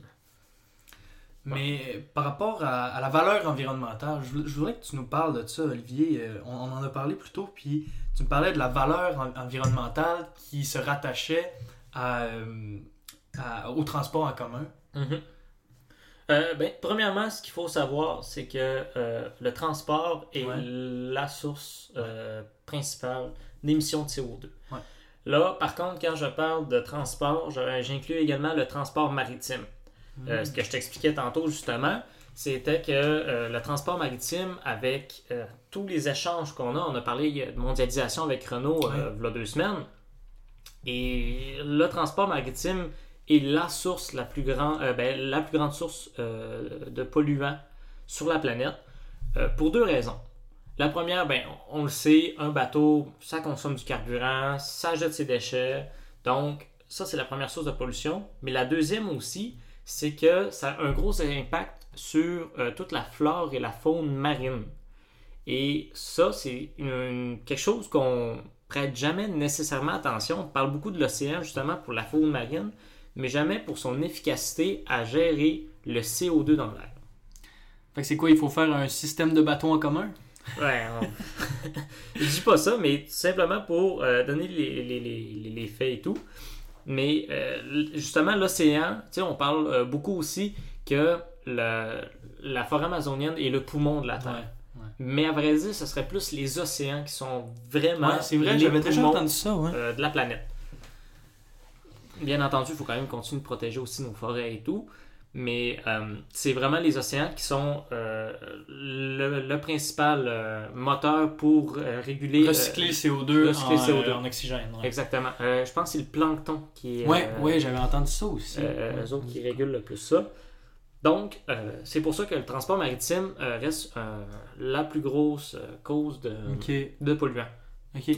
Mais par rapport à, à la valeur environnementale, je, vou- je voudrais que tu nous parles de ça, Olivier. Euh, on, on en a parlé plus tôt, puis tu me parlais de la valeur en- environnementale qui se rattachait à, euh, à- au transport en commun. Mhm. Euh, ben, premièrement, ce qu'il faut savoir, c'est que euh, le transport est Ouais. la source euh, principale d'émissions de CO2. Ouais. Là, par contre, quand je parle de transport, j'inclus également le transport maritime. Ce que je t'expliquais tantôt, justement, c'était que euh, le transport maritime, avec euh, tous les échanges qu'on a, on a parlé de mondialisation avec Renault euh, il y a deux semaines, et le transport maritime est la source la plus, grand, euh, ben, la plus grande source euh, de polluants sur la planète, euh, pour deux raisons. La première, ben, on le sait, un bateau, ça consomme du carburant, ça jette ses déchets, donc ça c'est la première source de pollution. Mais la deuxième aussi, c'est que ça a un gros impact sur toute la flore et la faune marine. Et ça, c'est quelque chose qu'on prête jamais nécessairement attention. On parle beaucoup de l'océan justement pour la faune marine, mais jamais pour son efficacité à gérer le CO2 dans l'air. Fait que c'est quoi, il faut faire un système de bateaux en commun? Ouais, je dis pas ça, mais simplement pour euh, donner les, les- les- les faits et tout. Mais euh, justement, l'océan, tu sais, on parle euh, beaucoup aussi que le- la forêt amazonienne est le poumon de la Terre. Mais à vrai dire, ce serait plus les océans qui sont vraiment Ouais, c'est vrai, les j'avais déjà entendu ça, ouais. euh, de la planète. Bien entendu, il faut quand même continuer de protéger aussi nos forêts et tout. Mais euh, c'est vraiment les océans qui sont euh, le, le principal moteur pour réguler. Recycler le CO2, recycler en, le CO2. euh, en oxygène. Ouais, Exactement. Je pense que c'est le plancton qui est. ouais, euh, ouais, j'avais entendu ça aussi. eux autres qui régulent le plus ça. Donc, euh, c'est pour ça que le transport maritime euh, reste euh, la plus grosse cause de, polluants.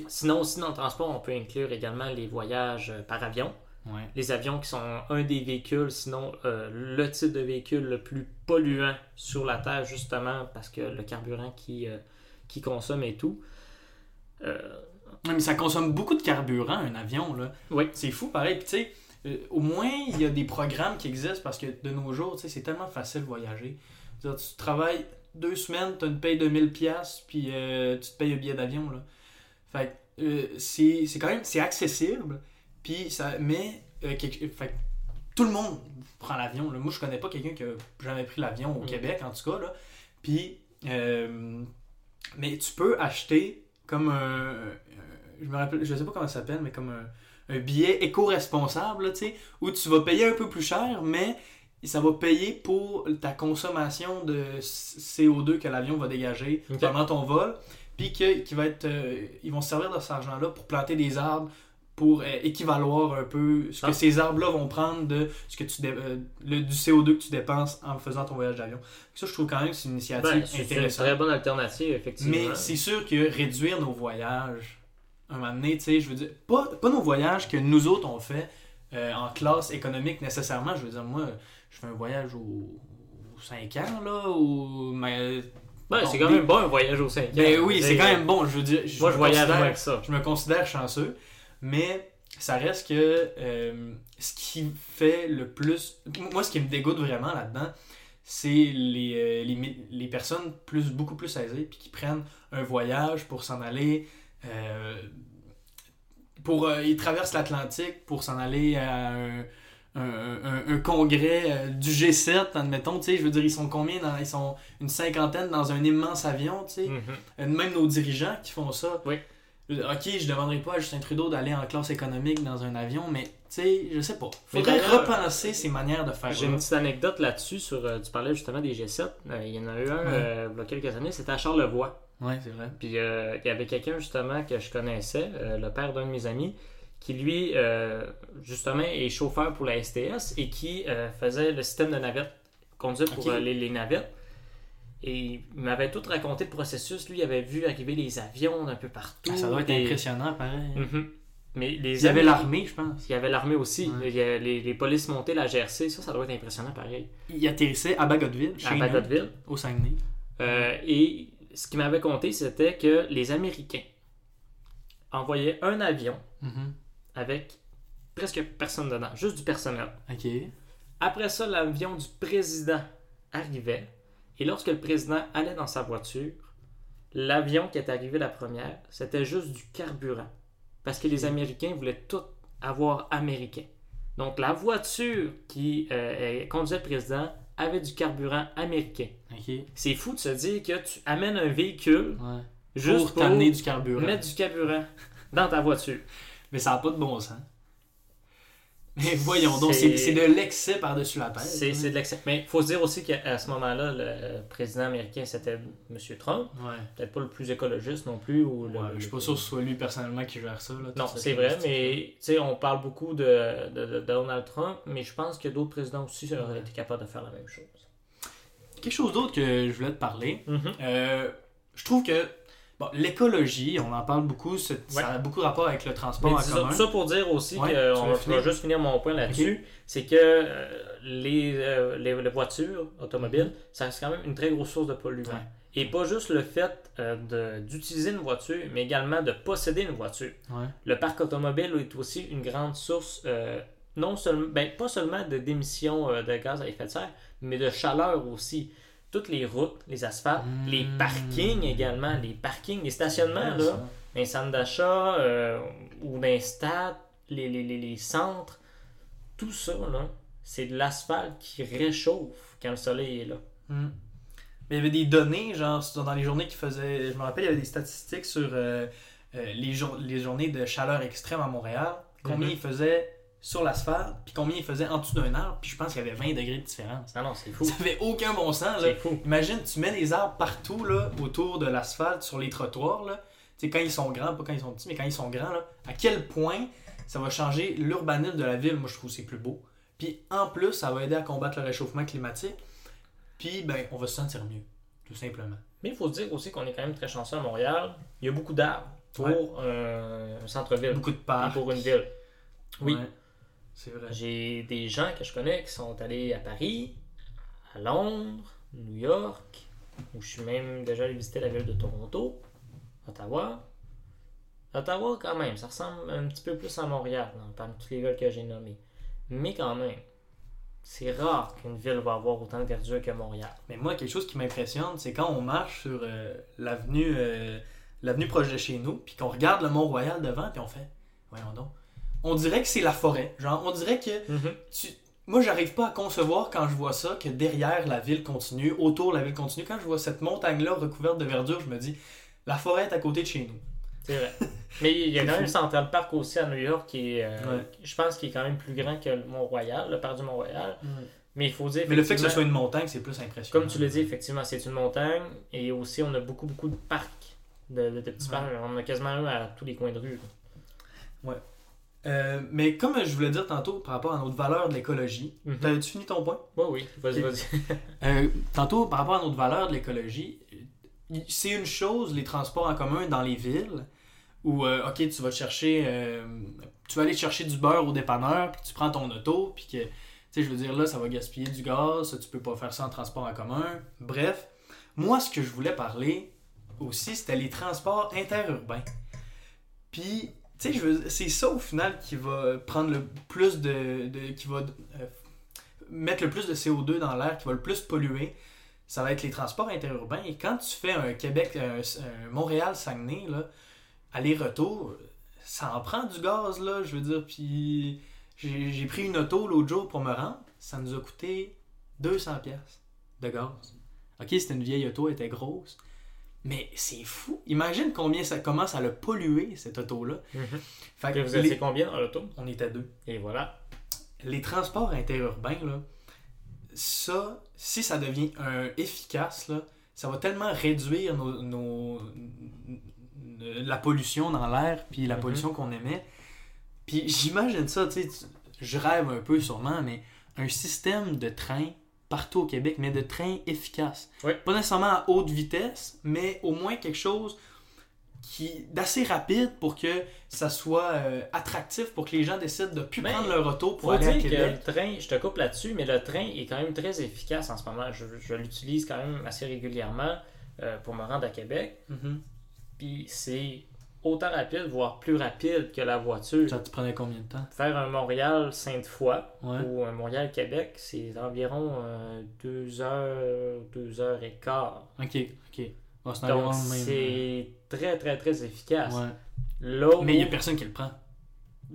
Sinon, aussi dans le transport, on peut inclure également les voyages par avion. Ouais. Les avions qui sont un des véhicules, sinon le type de véhicule le plus polluant sur la Terre, justement parce que le carburant qui, qui consomme et tout. Mais ça consomme beaucoup de carburant, un avion, là. Oui. C'est fou, pareil. Puis, tu sais, au moins, il y a des programmes qui existent parce que de nos jours, c'est tellement facile de voyager. Dire, tu travailles deux semaines, tu as une paye de 1000$, piastres, puis euh, tu te payes un billet d'avion, là. Fait euh, c'est quand même, c'est accessible, puis ça, mais, euh, quelque- fait tout le monde prend l'avion. Moi, je connais pas quelqu'un qui a jamais pris l'avion au Mm. Québec, en tout cas, là. Puis, euh, mais tu peux acheter comme un, un- je me rappelle, je sais pas comment ça s'appelle, mais comme un, un billet éco-responsable, là, tu sais, où tu vas payer un peu plus cher, mais ça va payer pour ta consommation de CO2 que l'avion va dégager pendant ton vol. puis que, qui va être, euh, ils vont se servir de cet argent-là pour planter des arbres pour euh, équivaloir un peu ce que Ah. ces arbres-là vont prendre de ce que tu dé- euh, le, du CO2 que tu dépenses en faisant ton voyage d'avion. Ça, je trouve quand même que c'est une initiative Ben, c'est une intéressante. très bonne alternative, effectivement. Mais c'est sûr que réduire nos voyages, un moment donné, tu sais, je veux dire, pas, pas nos voyages que nous autres on fait euh, en classe économique nécessairement. Je veux dire, moi, je fais un voyage aux, 5 ans, là, ou. Mais, Ben, c'est quand des- même bon un voyage au 5 Ben oui, c'est quand même bon. Je veux dire, je Moi, je voyage que ça. je me considère chanceux, mais ça reste que euh, ce qui fait le plus. Moi, ce qui me dégoûte vraiment là-dedans, c'est les, euh, les, les personnes plus, beaucoup plus aisées puis qui prennent un voyage pour s'en aller. Euh, pour, euh, ils traversent l'Atlantique pour s'en aller à un, un- un- un congrès euh, du G7, admettons. tu sais, Je veux dire, ils sont combien dans- Ils sont une cinquantaine dans un immense avion, tu sais. Mhm. Euh, Même nos dirigeants qui font ça. Oui. Ok, je demanderai pas à Justin Trudeau d'aller en classe économique dans un avion, mais tu sais, je sais pas. Faudrait repenser ces manières de faire. J'ai une petite anecdote là-dessus. sur Tu parlais justement des G7. Euh, il y en a eu un Ouais. euh, il y a quelques années, c'était à Charlevoix. Ouais, c'est vrai. Puis euh, il y avait quelqu'un justement que je connaissais, euh, le père d'un de mes amis, qui lui, euh, justement, est chauffeur pour la STS et qui faisait le système de navette, conduit pour les, les navettes. Et il m'avait tout raconté le processus. Lui, il avait vu arriver les avions d'un peu partout. Ah, ça doit être impressionnant, pareil. Mhm. Mais les Il y avait l'armée, je pense. Il y avait l'armée aussi. Ouais. Il y a les, les polices montées, la GRC. Ça, ça doit être impressionnant pareil. Il atterrissait à Bagotville, À Bagotville. au Saguenay. Euh, et ce qu'il m'avait conté, c'était que les Américains envoyaient un avion Mhm. avec presque personne dedans, juste du personnel. Ok. Après ça, l'avion du président arrivait. Et lorsque le président allait dans sa voiture, l'avion qui est arrivé la première, c'était juste du carburant. Parce que les Américains voulaient tout avoir américain. Donc la voiture qui euh, conduisait le président avait du carburant américain. C'est fou de se dire que tu amènes un véhicule Ouais. juste pour pour, t'amener du carburant. mettre du carburant dans ta voiture. Mais ça n'a pas de bon sens. Mais voyons donc, C'est- de l'excès par-dessus la tête. C'est hein. de l'excès. Mais il faut se dire aussi qu'à ce moment-là, le président américain, c'était M. Trump. Ouais. Peut-être pas le plus écologiste non plus. Ou le- Ouais, je suis pas sûr que ce soit lui personnellement qui gère ça. Là, Non, c'est vrai, mais tu sais, on parle beaucoup de, de- de Donald Trump, mais je pense que d'autres présidents aussi auraient été capables de faire la même chose. Quelque chose d'autre que je voulais te parler. Mhm. Euh, je trouve que bon, l'écologie, on en parle beaucoup, ça a beaucoup rapport avec le transport en ça, commun. ça pour dire aussi Ouais, que on va juste finir mon point là-dessus, c'est que euh, les, euh, les, les voitures automobiles, ça reste quand même une très grosse source de polluants. Ouais. Et pas juste le fait euh, d'utiliser une voiture, mais également de posséder une voiture. Ouais. Le parc automobile est aussi une grande source, non seulement, ben, pas seulement d'émissions de gaz à effet de serre, mais de chaleur aussi. Toutes les routes, les asphaltes, Mmh. les parkings également, les parkings, les stationnements, là, ça. les centres d'achat euh, ou les stades, les, les, les, les centres, tout ça, là, c'est de l'asphalte qui réchauffe quand le soleil est là. Hmm. Mais il y avait des données, genre dans les journées qui faisaient. Je me rappelle, il y avait des statistiques sur euh, euh, les, jour- les journées de chaleur extrême à Montréal. Combien Mhm. il faisait sur l'asphalte, puis combien il faisait en dessous d'un arbre, puis je pense qu'il y avait 20 degrés de différence. Ah non, c'est fou. Ça fait aucun bon sens, là. Fou. Imagine, tu mets des arbres partout, là, autour de l'asphalte, sur les trottoirs, là. Tu sais, quand ils sont grands, pas quand ils sont petits, mais quand ils sont grands, là, à quel point ça va changer l'urbanisme de la ville, moi je trouve que c'est plus beau. Puis en plus, ça va aider à combattre le réchauffement climatique. Puis, ben, on va se sentir mieux, tout simplement. Mais il faut se dire aussi qu'on est quand même très chanceux à Montréal. Il y a beaucoup d'arbres pour Ouais. un centre-ville Beaucoup de et parcs. pour une ville. Oui. Ouais, c'est vrai. J'ai des gens que je connais qui sont allés à Paris, à Londres, New York, où je suis même déjà allé visiter la ville de Toronto, Ottawa. Ottawa, quand même, ça ressemble un petit peu plus à Montréal, dans- parmi toutes les villes que j'ai nommées. Mais quand même, c'est rare qu'une ville va avoir autant de verdure que Montréal. Mais moi, quelque chose qui m'impressionne, c'est quand on marche sur euh, l'avenue euh, l'avenue proche de chez nous, puis qu'on regarde le Mont-Royal devant, puis on fait, voyons donc. On dirait que c'est la forêt. Genre, on dirait que tu... Moi, j'arrive pas à concevoir quand je vois ça que derrière la ville continue, autour de la ville continue, quand je vois cette montagne-là recouverte de verdure, je me dis, la forêt est à côté de chez nous. C'est vrai. Mais il y a quand même. Central Park aussi à New York qui est, euh, Ouais. je pense, qui est quand même plus grand que le Mont-Royal, le parc du Mont-Royal. Mais il faut dire. Mais le fait que ce soit une montagne, c'est plus impressionnant. Comme tu l'as dit, effectivement, c'est une montagne et aussi on a beaucoup, beaucoup de parcs de, de- de petits Ouais. panneaux. On a quasiment un à tous les coins de rue. là. Euh, mais comme je voulais dire tantôt par rapport à notre valeur de l'écologie, Mhm. t'avais-tu fini ton point? Ouais, oui, vas-y, vas-y. Euh, tantôt, par rapport à notre valeur de l'écologie, c'est une chose, les transports en commun dans les villes, où, euh, ok, tu vas chercher, tu vas aller chercher du beurre au dépanneur, puis tu prends ton auto, puis que, tu sais, je veux dire, là, ça va gaspiller du gaz, tu peux pas faire ça en transport en commun. Bref, moi, ce que je voulais parler aussi, c'était les transports interurbains. Puis, tu sais, c'est ça au final qui va prendre le plus de. qui va euh, mettre le plus de CO2 dans l'air, qui va le plus polluer. Ça va être les transports interurbains. Et quand tu fais un Québec, un, Montréal-Saguenay, aller-retour, ça en prend du gaz, là, je veux dire. Puis, j'ai pris une auto l'autre jour pour me rendre. Ça nous a coûté 200$ piastres de gaz. Ok, c'était une vieille auto, elle était grosse. Mais c'est fou. Imagine combien ça commence à le polluer, cette auto-là. Fait Ok, que Vous les- étiez combien dans l'auto? On était deux. Et voilà. Les transports interurbains, là, ça, si ça devient un efficace, là, ça va tellement réduire nos, nos- la pollution dans l'air, puis la Mhm. pollution qu'on émet. Puis j'imagine ça, tu sais, je rêve un peu sûrement, mais un système de train partout au Québec, mais de train efficace. Oui. Pas nécessairement à haute vitesse, mais au moins quelque chose qui d'assez rapide pour que ça soit euh, attractif pour que les gens décident de plus prendre leur auto pour aller à dire que Québec. le train, je te coupe là-dessus, mais le train est quand même très efficace en ce moment. Je, je l'utilise quand même assez régulièrement euh, pour me rendre à Québec. Mhm. Puis c'est autant rapide, voire plus rapide que la voiture. Ça te prenait combien de temps? Faire un Montréal-Sainte-Foy Ouais. ou un Montréal-Québec, c'est environ euh, deux heures, deux heures et quart. Ok, ok. Bon, c'est Donc c'est très très très efficace. Ouais. Là où- Mais il n'y a personne qui le prend.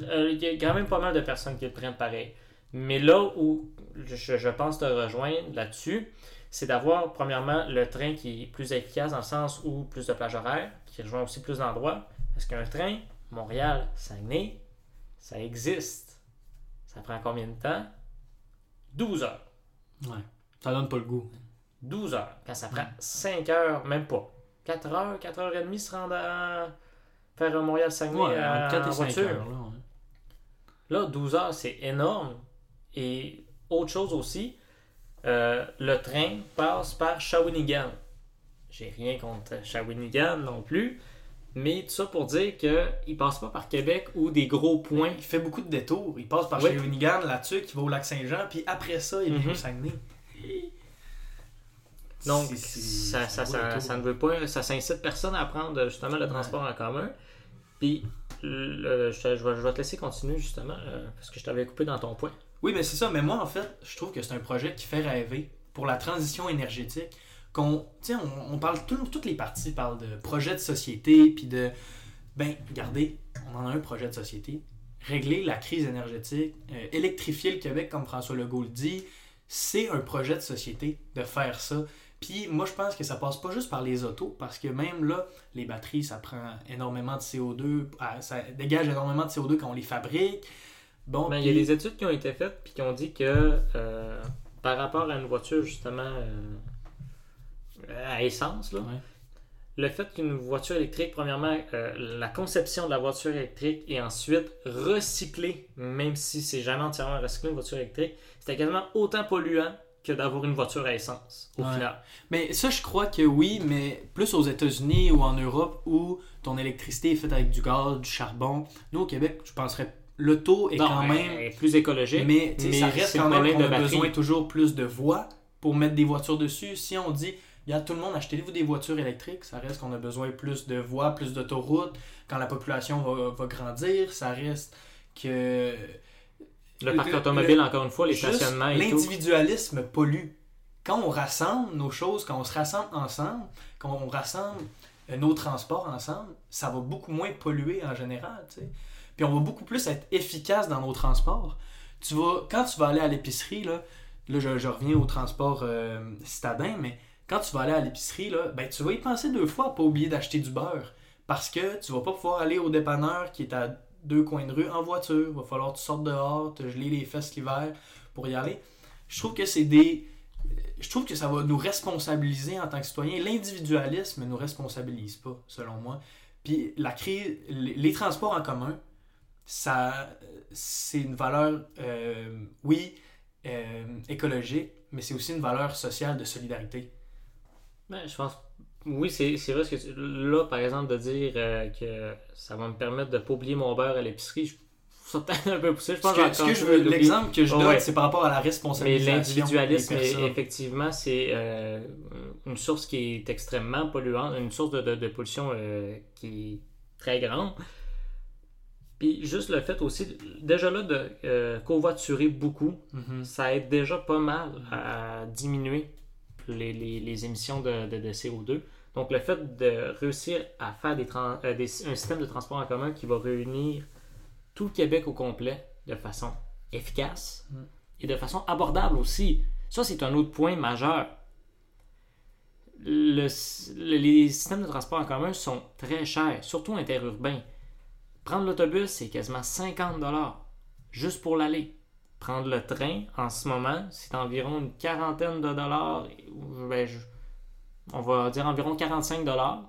Euh, Il y a quand même pas mal de personnes qui le prennent pareil. Mais là où je, je pense te rejoindre là-dessus, c'est d'avoir premièrement le train qui est plus efficace dans le sens où plus de plages horaires, qui rejoint aussi plus d'endroits. Parce qu'un train, Montréal, Saguenay, ça existe. Ça prend combien de temps? 12 heures. Ouais. Ça donne pas le goût. 12 heures. Quand ça prend 5 heures, même pas. 4 heures, 4 heures et demie se rendre à faire un Montréal-Saguenay Ouais, euh, entre 4 en et 5 voiture. heures. Là, ouais. Là, 12 heures, c'est énorme. Et autre chose aussi, euh, le train passe par Shawinigan. J'ai rien contre Shawinigan non plus. Mais tout ça pour dire qu'il passe pas par Québec ou des gros points. Il fait beaucoup de détours. Il passe par Ouais. chez Unigan, là-dessus, qui va au lac Saint-Jean, puis après ça, il vient Mhm. au Saguenay. Donc, ça, ça, ne veut pas, ça s'incite personne à prendre justement le transport en commun. Puis, le- je, te- je vais, je vais te laisser continuer justement, euh, parce que je t'avais coupé dans ton point. Oui, mais c'est ça. Mais moi, en fait, je trouve que c'est un projet qui fait rêver pour la transition énergétique. Qu'on, on, on parle, tout- toutes les parties parlent de projet de société, puis de, ben, regardez, on en a un projet de société. Régler la crise énergétique, euh, électrifier le Québec, comme François Legault le dit, c'est un projet de société de faire ça. Puis moi, je pense que ça passe pas juste par les autos, parce que même là, les batteries, ça prend énormément de CO2, ah, ça dégage énormément de CO2 quand on les fabrique. Bon, Ben, il y a des études qui ont été faites puis qui ont dit que euh, par rapport à une voiture justement euh, à essence, là, Ouais. le fait qu'une voiture électrique, premièrement, euh, la conception de la voiture électrique et ensuite recycler, même si c'est jamais entièrement recyclé une voiture électrique, c'était quasiment autant polluant que d'avoir une voiture à essence au Ouais. final. Mais ça, je crois que oui, mais plus aux États-Unis ou en Europe où ton électricité est faite avec du gaz, du charbon. Nous, au Québec, je penserais l'auto est Non, quand même. est plus écologique, Mais, tu sais, ça mais reste c'est quand même qu'on de a batterie. besoin toujours plus de voies pour mettre des voitures dessus. Si on dit, regarde tout le monde, achetez-vous des voitures électriques, ça reste qu'on a besoin plus de voies, plus d'autoroutes. Quand la population va, va grandir, ça reste que. le parc le- automobile, le- encore une fois, les stationnements et. L'individualisme pollue. Quand on rassemble nos choses, quand on se rassemble ensemble, quand on rassemble euh, nos transports ensemble, ça va beaucoup moins polluer en général. tu sais. Puis on va beaucoup plus être efficace dans nos transports. Tu vas, quand tu vas aller à l'épicerie, là, là je, je reviens au transport euh, citadin, mais quand tu vas aller à l'épicerie, là, ben, tu vas y penser deux fois à pas oublier d'acheter du beurre. Parce que tu vas pas pouvoir aller au dépanneur qui est à deux coins de rue en voiture. Il va falloir que tu sortes dehors, te geler les fesses l'hiver pour y aller. Je trouve que c'est des. je trouve que ça va nous responsabiliser en tant que citoyens. L'individualisme ne nous responsabilise pas, selon moi. Puis la crise, les, transports en commun, ça, c'est une valeur, euh, oui, euh, écologique, mais c'est aussi une valeur sociale de solidarité. Ben, je pense. Oui, c'est vrai ce que tu- là, par exemple, de dire euh, que ça va me permettre de pas oublier mon beurre à l'épicerie, je un peu poussé. Je Ce pense que, que ce que je veux, l'exemple que je Oh, donne, ouais. c'est par rapport à la Mais responsabilisation. l'individualisme, effectivement, c'est euh, une source qui est extrêmement polluante, une source de, de- de pollution euh, qui est très grande. Puis juste le fait aussi, déjà là, de euh, covoiturer beaucoup, Mhm. ça aide déjà pas mal à diminuer les, les- les émissions de, de- de CO2. Donc, le fait de réussir à faire des euh, des- un système de transport en commun qui va réunir tout le Québec au complet de façon efficace Mm. et de façon abordable aussi. Ça, c'est un autre point majeur. Le- le- les systèmes de transport en commun sont très chers, surtout interurbains. Prendre l'autobus, c'est quasiment 50 juste pour l'aller. Prendre le train, en ce moment, c'est environ une quarantaine de dollars. ben, je- on va dire environ 45 dollars.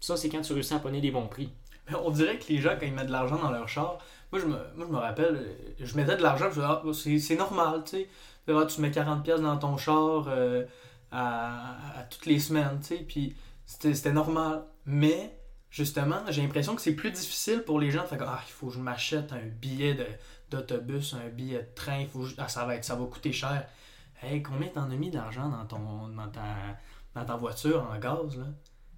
Ça, c'est quand tu réussis à pogner des bons prix. Mais On dirait que les gens, quand ils mettent de l'argent dans leur char, moi je me, moi, je me rappelle, je mettais de l'argent, je ah, c'est, normal, tu sais. Ah, tu mets 40$ pièces dans ton char euh, à, toutes les semaines, tu sais, puis c'était, normal. Mais, justement, j'ai l'impression que c'est plus difficile pour les gens faire comme, ah, il faut que je m'achète un billet de, d'autobus, un billet de train, il faut ah, ça, va être, ça va coûter cher. Hey, combien t'en as mis d'argent dans, ton, dans, ta, dans ta voiture en gaz, là?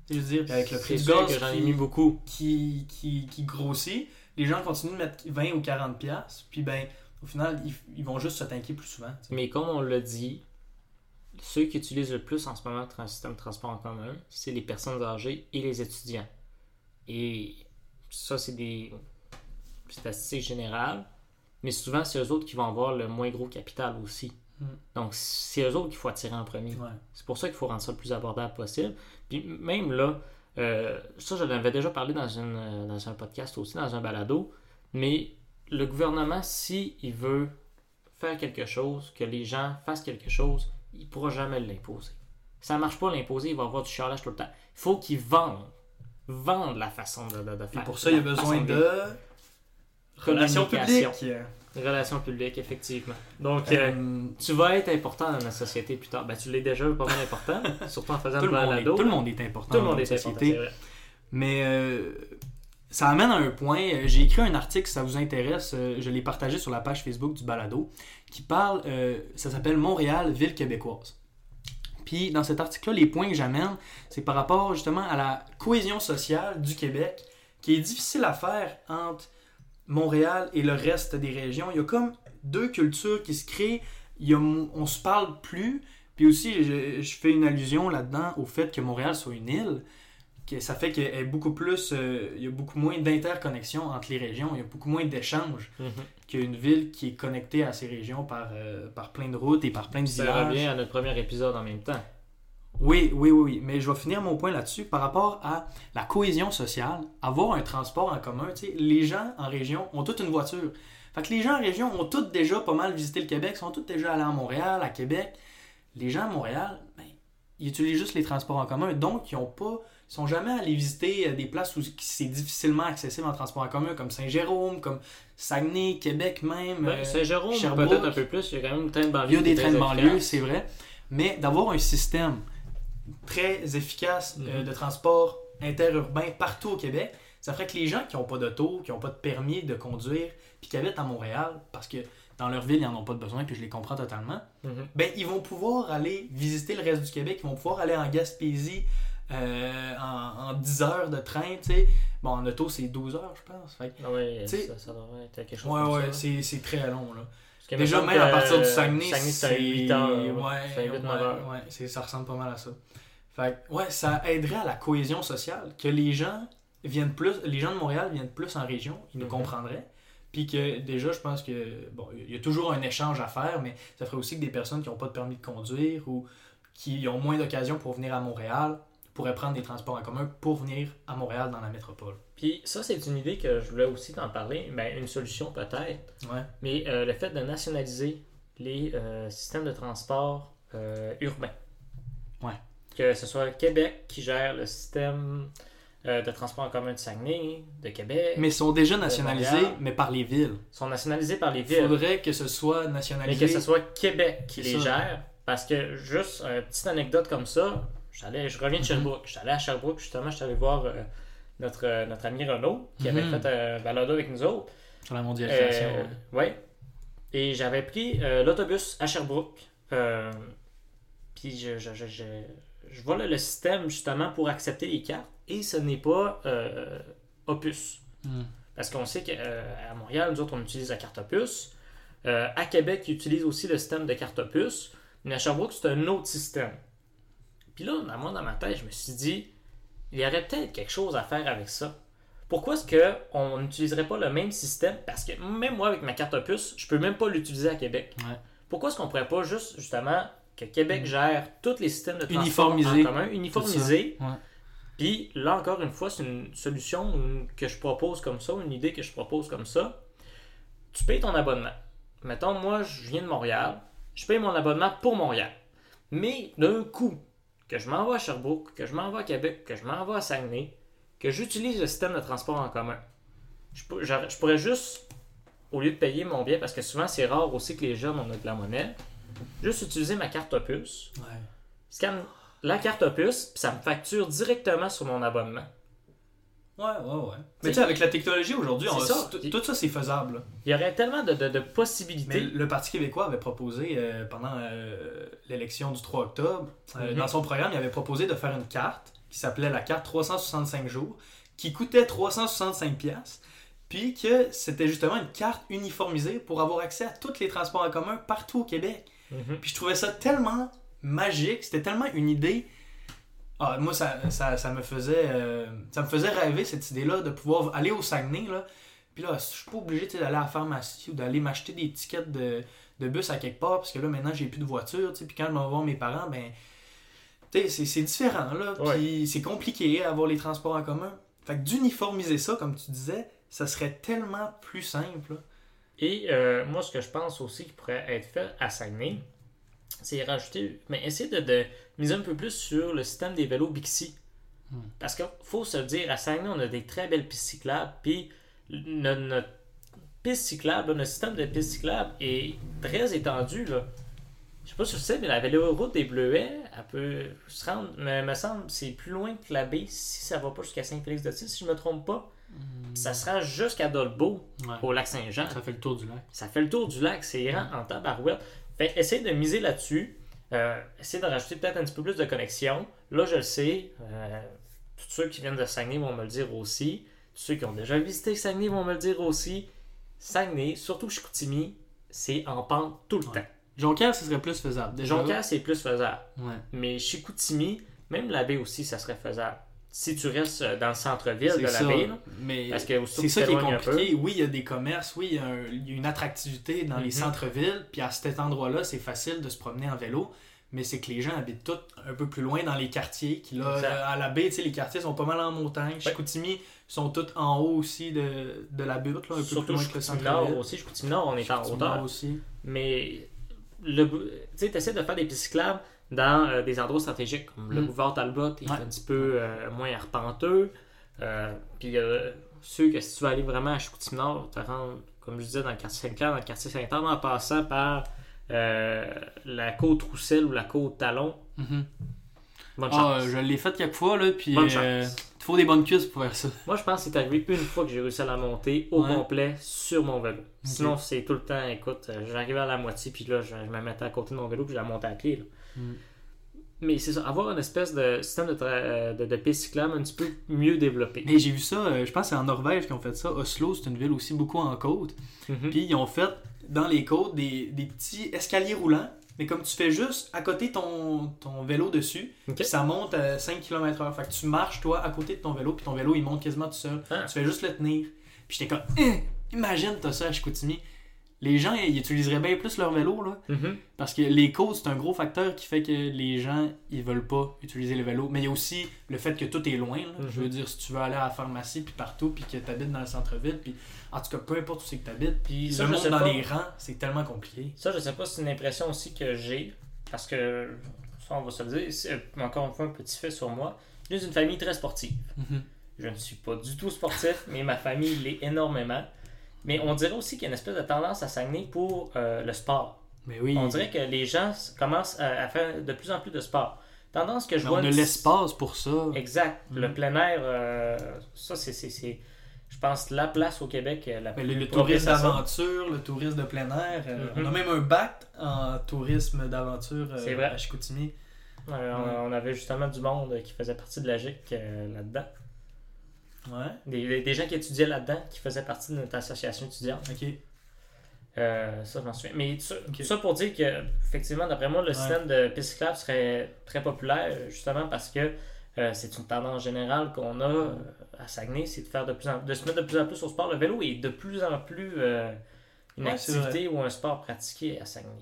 Je veux dire, avec le prix du gaz que j'en ai qui- mis beaucoup. qui, qui, qui grossit, les gens continuent de mettre 20 ou 40 pièces puis ben au final ils, ils vont juste se tanker plus souvent. Mais comme on l'a dit, ceux qui utilisent le plus en ce moment le système de transport en commun, c'est les personnes âgées et les étudiants. Et ça, c'est des statistiques générales. Mais souvent, c'est eux autres qui vont avoir le moins gros capital aussi. Mm. Donc, c'est eux autres qu'il faut attirer en premier. Ouais. C'est pour ça qu'il faut rendre ça le plus abordable possible. Puis même là, euh, ça, je l'avais déjà parlé dans, une, euh, dans un podcast aussi, dans un balado, mais le gouvernement, s'il veut faire quelque chose, que les gens fassent quelque chose, il ne pourra jamais l'imposer. Ça ne marche pas l'imposer, il va avoir du chialage tout le temps. Il faut qu'il vende. Vende la façon de, de, de Et faire. pour ça, il y a besoin de relations publiques. Relations publiques, effectivement. Donc, Euh, euh, tu vas être important dans la société plus tard. Ben, tu l'es déjà pas mal important, surtout en faisant tout, le balado. tout le monde est important Tout le dans monde est important, société. vrai. Mais euh, ça amène à un point. J'ai écrit un article, si ça vous intéresse, je l'ai partagé sur la page Facebook du Balado, qui parle, ça s'appelle Montréal, ville québécoise. Puis dans cet article-là, les points que j'amène, c'est par rapport justement à la cohésion sociale du Québec, qui est difficile à faire entre Montréal et le reste des régions. Il y a comme deux cultures qui se créent. Il y a, on se parle plus. Puis aussi, je, je fais une allusion là-dedans au fait que Montréal soit une île que ça fait qu'il y a beaucoup plus, euh, il y a beaucoup moins d'interconnexion entre les régions, il y a beaucoup moins d'échanges Mhm. qu'une ville qui est connectée à ces régions par, euh, par plein de routes et par plein de Ça villages. revient à notre premier épisode en même temps. Oui, oui, oui, oui, mais je vais finir mon point là-dessus par rapport à la cohésion sociale, avoir un transport en commun. tu sais, les gens en région ont toute une voiture. Fait que les gens en région ont tous déjà pas mal visité le Québec, sont tous déjà allés à Montréal, à Québec. Les gens à Montréal, ben, ils utilisent juste les transports en commun, donc ils ont pas, ils sont jamais allés visiter euh, des places où c'est difficilement accessible en transport en commun, comme Saint-Jérôme, comme Saguenay, Québec même. Ben, euh, Saint-Jérôme, peut-être un peu plus. Il y a quand même le train de banlieue. il y a des trains de banlieue, c'est vrai. Mais d'avoir un système très efficace euh, Mhm. de transport interurbain partout au Québec, ça ferait que les gens qui n'ont pas d'auto, qui n'ont pas de permis de conduire, puis qui habitent à Montréal, parce que dans leur ville, ils n'en ont pas de besoin, puis je les comprends totalement, Mhm. ben ils vont pouvoir aller visiter le reste du Québec, ils vont pouvoir aller en Gaspésie euh, en, en 10 heures de train, tu sais. Bon, en auto, c'est 12 heures, je pense. Fait Ah sais- ça, ça être quelque chose ouais, ouais, c'est c'est très long, là. Déjà, me même à partir que du Saguenay, Saguenay, c'est à 8 heures. Ouais, C'est à 8, 9 ouais, ouais, c'est- ça ressemble pas mal à ça. Fait que, ouais, ça aiderait à la cohésion sociale, que les gens viennent plus, les gens de Montréal viennent plus en région, ils nous Mhm. comprendraient. Puis que déjà, je pense que, bon, il y a toujours un échange à faire, mais ça ferait aussi que des personnes qui n'ont pas de permis de conduire ou qui ont moins d'occasions pour venir à Montréal pourraient prendre des transports en commun pour venir à Montréal dans la métropole. Puis ça, c'est une idée que je voulais aussi t'en parler. Ben, une solution peut-être. Ouais. Mais euh, le fait de nationaliser les euh, systèmes de transport euh, urbain. Ouais. Que ce soit Québec qui gère le système euh, de transport en commun de Saguenay, de Québec. Mais ils sont déjà nationalisés, mais par les villes. Ils sont nationalisés par les Il villes. faudrait que ce soit Mais nationalisé. que ce soit Québec qui les ça. gère. Parce que, juste une petite anecdote comme ça, je reviens de Mhm. Sherbrooke. J'allais à Sherbrooke, justement, je suis allé voir euh, notre, euh, notre ami Renaud, qui avait Mhm. fait un balado avec nous autres. Sur la mondialisation. Euh, ouais. Et j'avais pris l'autobus à Sherbrooke. Puis je, je, je, je, je vois là, le système, justement, pour accepter les cartes. Et ce n'est pas Opus. Hmm. Parce qu'on sait qu'à Montréal, nous autres, on utilise la carte Opus. À Québec, ils utilisent aussi le système de carte Opus. Mais à Sherbrooke, c'est un autre système. Puis là, dans- moi, dans ma tête, je me suis dit, il y aurait peut-être quelque chose à faire avec ça. Pourquoi est-ce qu'on n'utiliserait pas le même système? Parce que même moi, avec ma carte Opus, je peux même pas l'utiliser à Québec. Ouais. Pourquoi est-ce qu'on pourrait pas juste, justement, que Québec gère tous les systèmes de transport en commun, uniformiser, Ouais. puis là, encore une fois, c'est une solution que je propose comme ça, une idée que je propose comme ça. Tu payes ton abonnement. Mettons, moi, je viens de Montréal, je paye mon abonnement pour Montréal. Mais d'un coup, que je m'envoie à Sherbrooke, que je m'envoie à Québec, que je m'envoie à Saguenay, que j'utilise le système de transport en commun, je, pourrais juste, au lieu de payer mon billet, parce que souvent c'est rare aussi que les jeunes on a de la monnaie, juste utiliser ma carte Opus, Ouais. scanne la carte Opus, puis ça me facture directement sur mon abonnement. Ouais, ouais, ouais. T'sais, Mais tu sais, avec la technologie aujourd'hui, on- c'est ça. tout tout ça c'est faisable. Il y aurait tellement de, de- de Mais possibilités. le Parti québécois avait proposé, euh, pendant euh, l'élection du 3 octobre, euh, Mhm. dans son programme, il avait proposé de faire une carte qui s'appelait la carte 365 jours, qui coûtait 365 pièces, puis que c'était justement une carte uniformisée pour avoir accès à tous les transports en commun partout au Québec. Mhm. Puis je trouvais ça tellement magique, c'était tellement une idée. Ah, moi, ça, ça, ça me faisait euh, ça me faisait rêver cette idée-là de pouvoir aller au Saguenay. Là. Puis là, je suis pas obligé d'aller à la pharmacie ou d'aller m'acheter des tickets de, de bus à quelque part parce que là, maintenant, j'ai plus de voiture. Puis quand je vais voir mes parents, ben, c'est- c'est différent. Là. Ouais. Puis c'est compliqué à avoir les transports en commun. Fait que d'uniformiser ça, comme tu disais, ça serait tellement plus simple. là. Et euh, moi, ce que je pense aussi qui pourrait être fait à Saguenay, c'est rajouter, mais essayer de, de miser un peu plus sur le système des vélos Bixi. Hmm. Parce qu'il faut se le dire, à Saguenay, on a des très belles pistes cyclables, puis notre, notre piste cyclable, notre système de piste cyclable est très étendu. Là. Je sais pas si tu sais, mais la véloroute des Bleuets, elle peut se rendre, mais me semble, c'est plus loin que la baie si ça va pas jusqu'à Saint-Félix-de-Tille, si je me trompe pas. Ça se rend jusqu'à Dolbeau, Ouais. au lac Saint-Jean. Ça fait le tour du lac. Ça fait le tour du lac, c'est grand en tabarouette. Fait essayer de miser là-dessus. Euh, essayer de rajouter peut-être un petit peu plus de connexion. Là, je le sais. euh, tous ceux qui viennent de Saguenay vont me le dire aussi. Tous ceux qui ont déjà visité Saguenay vont me le dire aussi. Saguenay, surtout Chicoutimi, c'est en pente tout le Ouais. temps. Jonquière, ce serait plus faisable. Déjà, Jonquière, c'est plus faisable. Ouais. Mais Chicoutimi, même la baie aussi, ça serait faisable. Si tu restes euh, dans le centre-ville de la ça. baie, là, Mais parce que c'est ça qui est compliqué. Oui, il y a des commerces, oui, il y a, un- il y a une attractivité dans les Mhm. centres-villes, puis à cet endroit-là, c'est facile de se promener en vélo, mais c'est que les gens habitent tous un peu plus loin dans les quartiers, qui là, à la baie, tu sais, les quartiers sont pas mal en montagne. Chicoutimi sont tous en haut aussi de, de la butte, là, un peu plus surtout loin que le centre-ville. aussi. Chicoutimi Nord, on est en hauteur. Aussi. Mais tu sais, essaies de faire des pistes cyclables dans euh, des endroits stratégiques comme le Mm. boulevard Talbot est Ouais. un petit peu euh, moins arpenteux. Euh, puis euh, sûr que si tu veux aller vraiment à Chicoutimi Nord, te rendre, comme je disais, dans le quartier Saint-Clair, dans le quartier Saint-Anne, en passant par la côte Roussel ou la côte Talon, Mhm. bonne Ah, chance. euh, je l'ai fait quelques fois, là, puis il faut des bonnes cuisses pour faire ça. Moi, je pense que c'est arrivé une fois que j'ai réussi à la monter au Ouais. complet sur mon vélo. Sinon, c'est tout le temps, écoute, j'arrivais à la moitié, puis là, je, je me mettais à côté de mon vélo, puis je la montais à pied. là. Mm. Mais c'est ça, avoir une espèce de système de, euh, de, de piste cyclable un petit peu mieux développé. Mais j'ai vu ça, euh, je pense que c'est en Norvège qu'ils ont fait ça. Oslo, c'est une ville aussi beaucoup en côte. Mhm. Puis ils ont fait dans les côtes des, des petits escaliers roulants. Mais comme tu fais juste à côté ton, ton vélo dessus, puis ça monte à 5 km/h. Fait que tu marches toi à côté de ton vélo, puis ton vélo il monte quasiment tout seul. Ah. Tu fais juste le tenir. Puis j'étais comme, Hein, imagine t'as ça à Chicoutimi. Les gens ils utiliseraient bien plus leur vélo là. Mhm. Parce que les côtes, c'est un gros facteur qui fait que les gens, ils veulent pas utiliser le vélo. Mais il y a aussi le fait que tout est loin. là. Mhm. Je veux dire, si tu veux aller à la pharmacie, puis partout, puis que tu habites dans le centre-ville, puis en tout cas, peu importe où c'est que tu habites, puis Ça, le monde dans pas. les rangs, c'est tellement compliqué. Ça, je sais pas si c'est une impression aussi que j'ai, parce que, ça on va se le dire, c'est, encore une fois un petit fait sur moi, je viens d'une famille très sportive. Mhm. Je ne suis pas du tout sportif, mais ma famille l'est énormément. Mais on dirait aussi qu'il y a une espèce de tendance à Saguenay pour euh, le sport. Mais oui. On dirait que les gens commencent à, à faire de plus en plus de sport. Tendance que je Mais vois... on a une- l'espace pour ça. Exact. Mhm. Le plein air, euh, ça c'est, je pense, la place au Québec euh, la plus le, le tourisme d'aventure, le tourisme de plein air. euh, Mhm. On a même un bac en tourisme d'aventure à Chicoutimi. On, on avait justement du monde qui faisait partie de la GIC là-dedans. Ouais. Des, des- gens qui étudiaient là-dedans, qui faisaient partie de notre association étudiante. Ok. Euh, ça, je m'en souviens. Mais ça, pour dire que, effectivement, d'après moi, le Ouais. système de piste cyclable serait très populaire, justement parce que euh, c'est une tendance générale qu'on a euh, à Saguenay, c'est de faire de plus en de se mettre de plus en plus au sport. Le vélo est de plus en plus une Ouais, activité ou un sport pratiqué à Saguenay.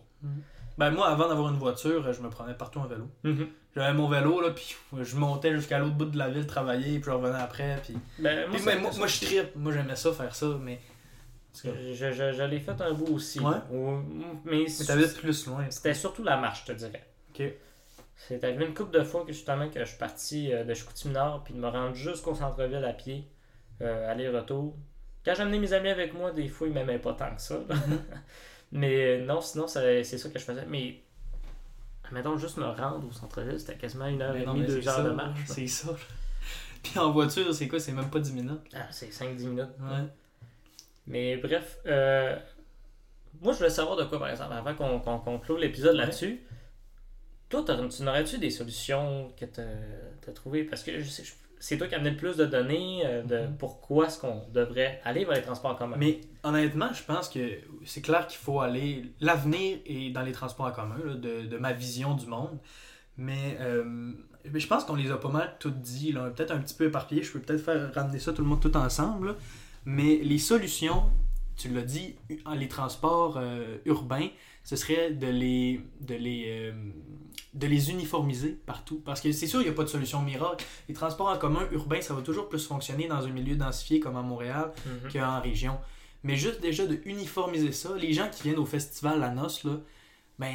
Ben moi, avant d'avoir une voiture, je me prenais partout en vélo. J'avais mon vélo, là, puis je montais jusqu'à l'autre bout de la ville travailler, puis je revenais après, puis... Ben, moi, Puis, ben, moi, moi, je tripe. Moi, j'aimais ça, faire ça, mais... Je, je, je- je l'ai fait un bout aussi. Ouais. Mais, Mais t'habites plus loin. c'était surtout la marche, je te dirais. Ok. C'est arrivé une couple de fois que justement que je suis parti euh, de Chicoutimi-Nord puis de me rendre jusqu'au centre-ville à pied, euh, aller-retour. Quand j'amenais mes amis avec moi, des fois ils m'aimaient pas tant que ça. Mais euh, non, sinon c'est ça que je faisais. Mais mettons juste me rendre au centre-ville, c'était quasiment une heure Mais et demie, deux heures ça, de marche. C'est ça. Puis en voiture, c'est quoi? C'est même pas 10 minutes. Ah, c'est 5-10 minutes. Ouais. Mais bref, euh, moi je voulais savoir de quoi par exemple, avant qu'on conclue l'épisode Ouais. là-dessus. Toi, tu n'aurais-tu des solutions que tu as trouvées? Parce que je sais, je- c'est toi qui as amené le plus de données euh, de Mhm. pourquoi est-ce qu'on devrait aller vers les transports en commun. Mais honnêtement, je pense que c'est clair qu'il faut aller. L'avenir est dans les transports en commun, là, de, de ma vision du monde. Mais, euh, mais je pense qu'on les a pas mal toutes dit. là. Peut-être un petit peu éparpillé. Je peux peut-être faire ramener ça tout le monde tout ensemble. là. Mais les solutions, tu l'as dit, les transports euh, urbains, ce serait de les, de les, euh, de les uniformiser partout. Parce que c'est sûr, il n'y a pas de solution miracle. Les transports en commun urbains, ça va toujours plus fonctionner dans un milieu densifié comme à Montréal Mhm. qu'en région. Mais juste déjà de uniformiser ça, les gens qui viennent au festival La Noce, là, ben,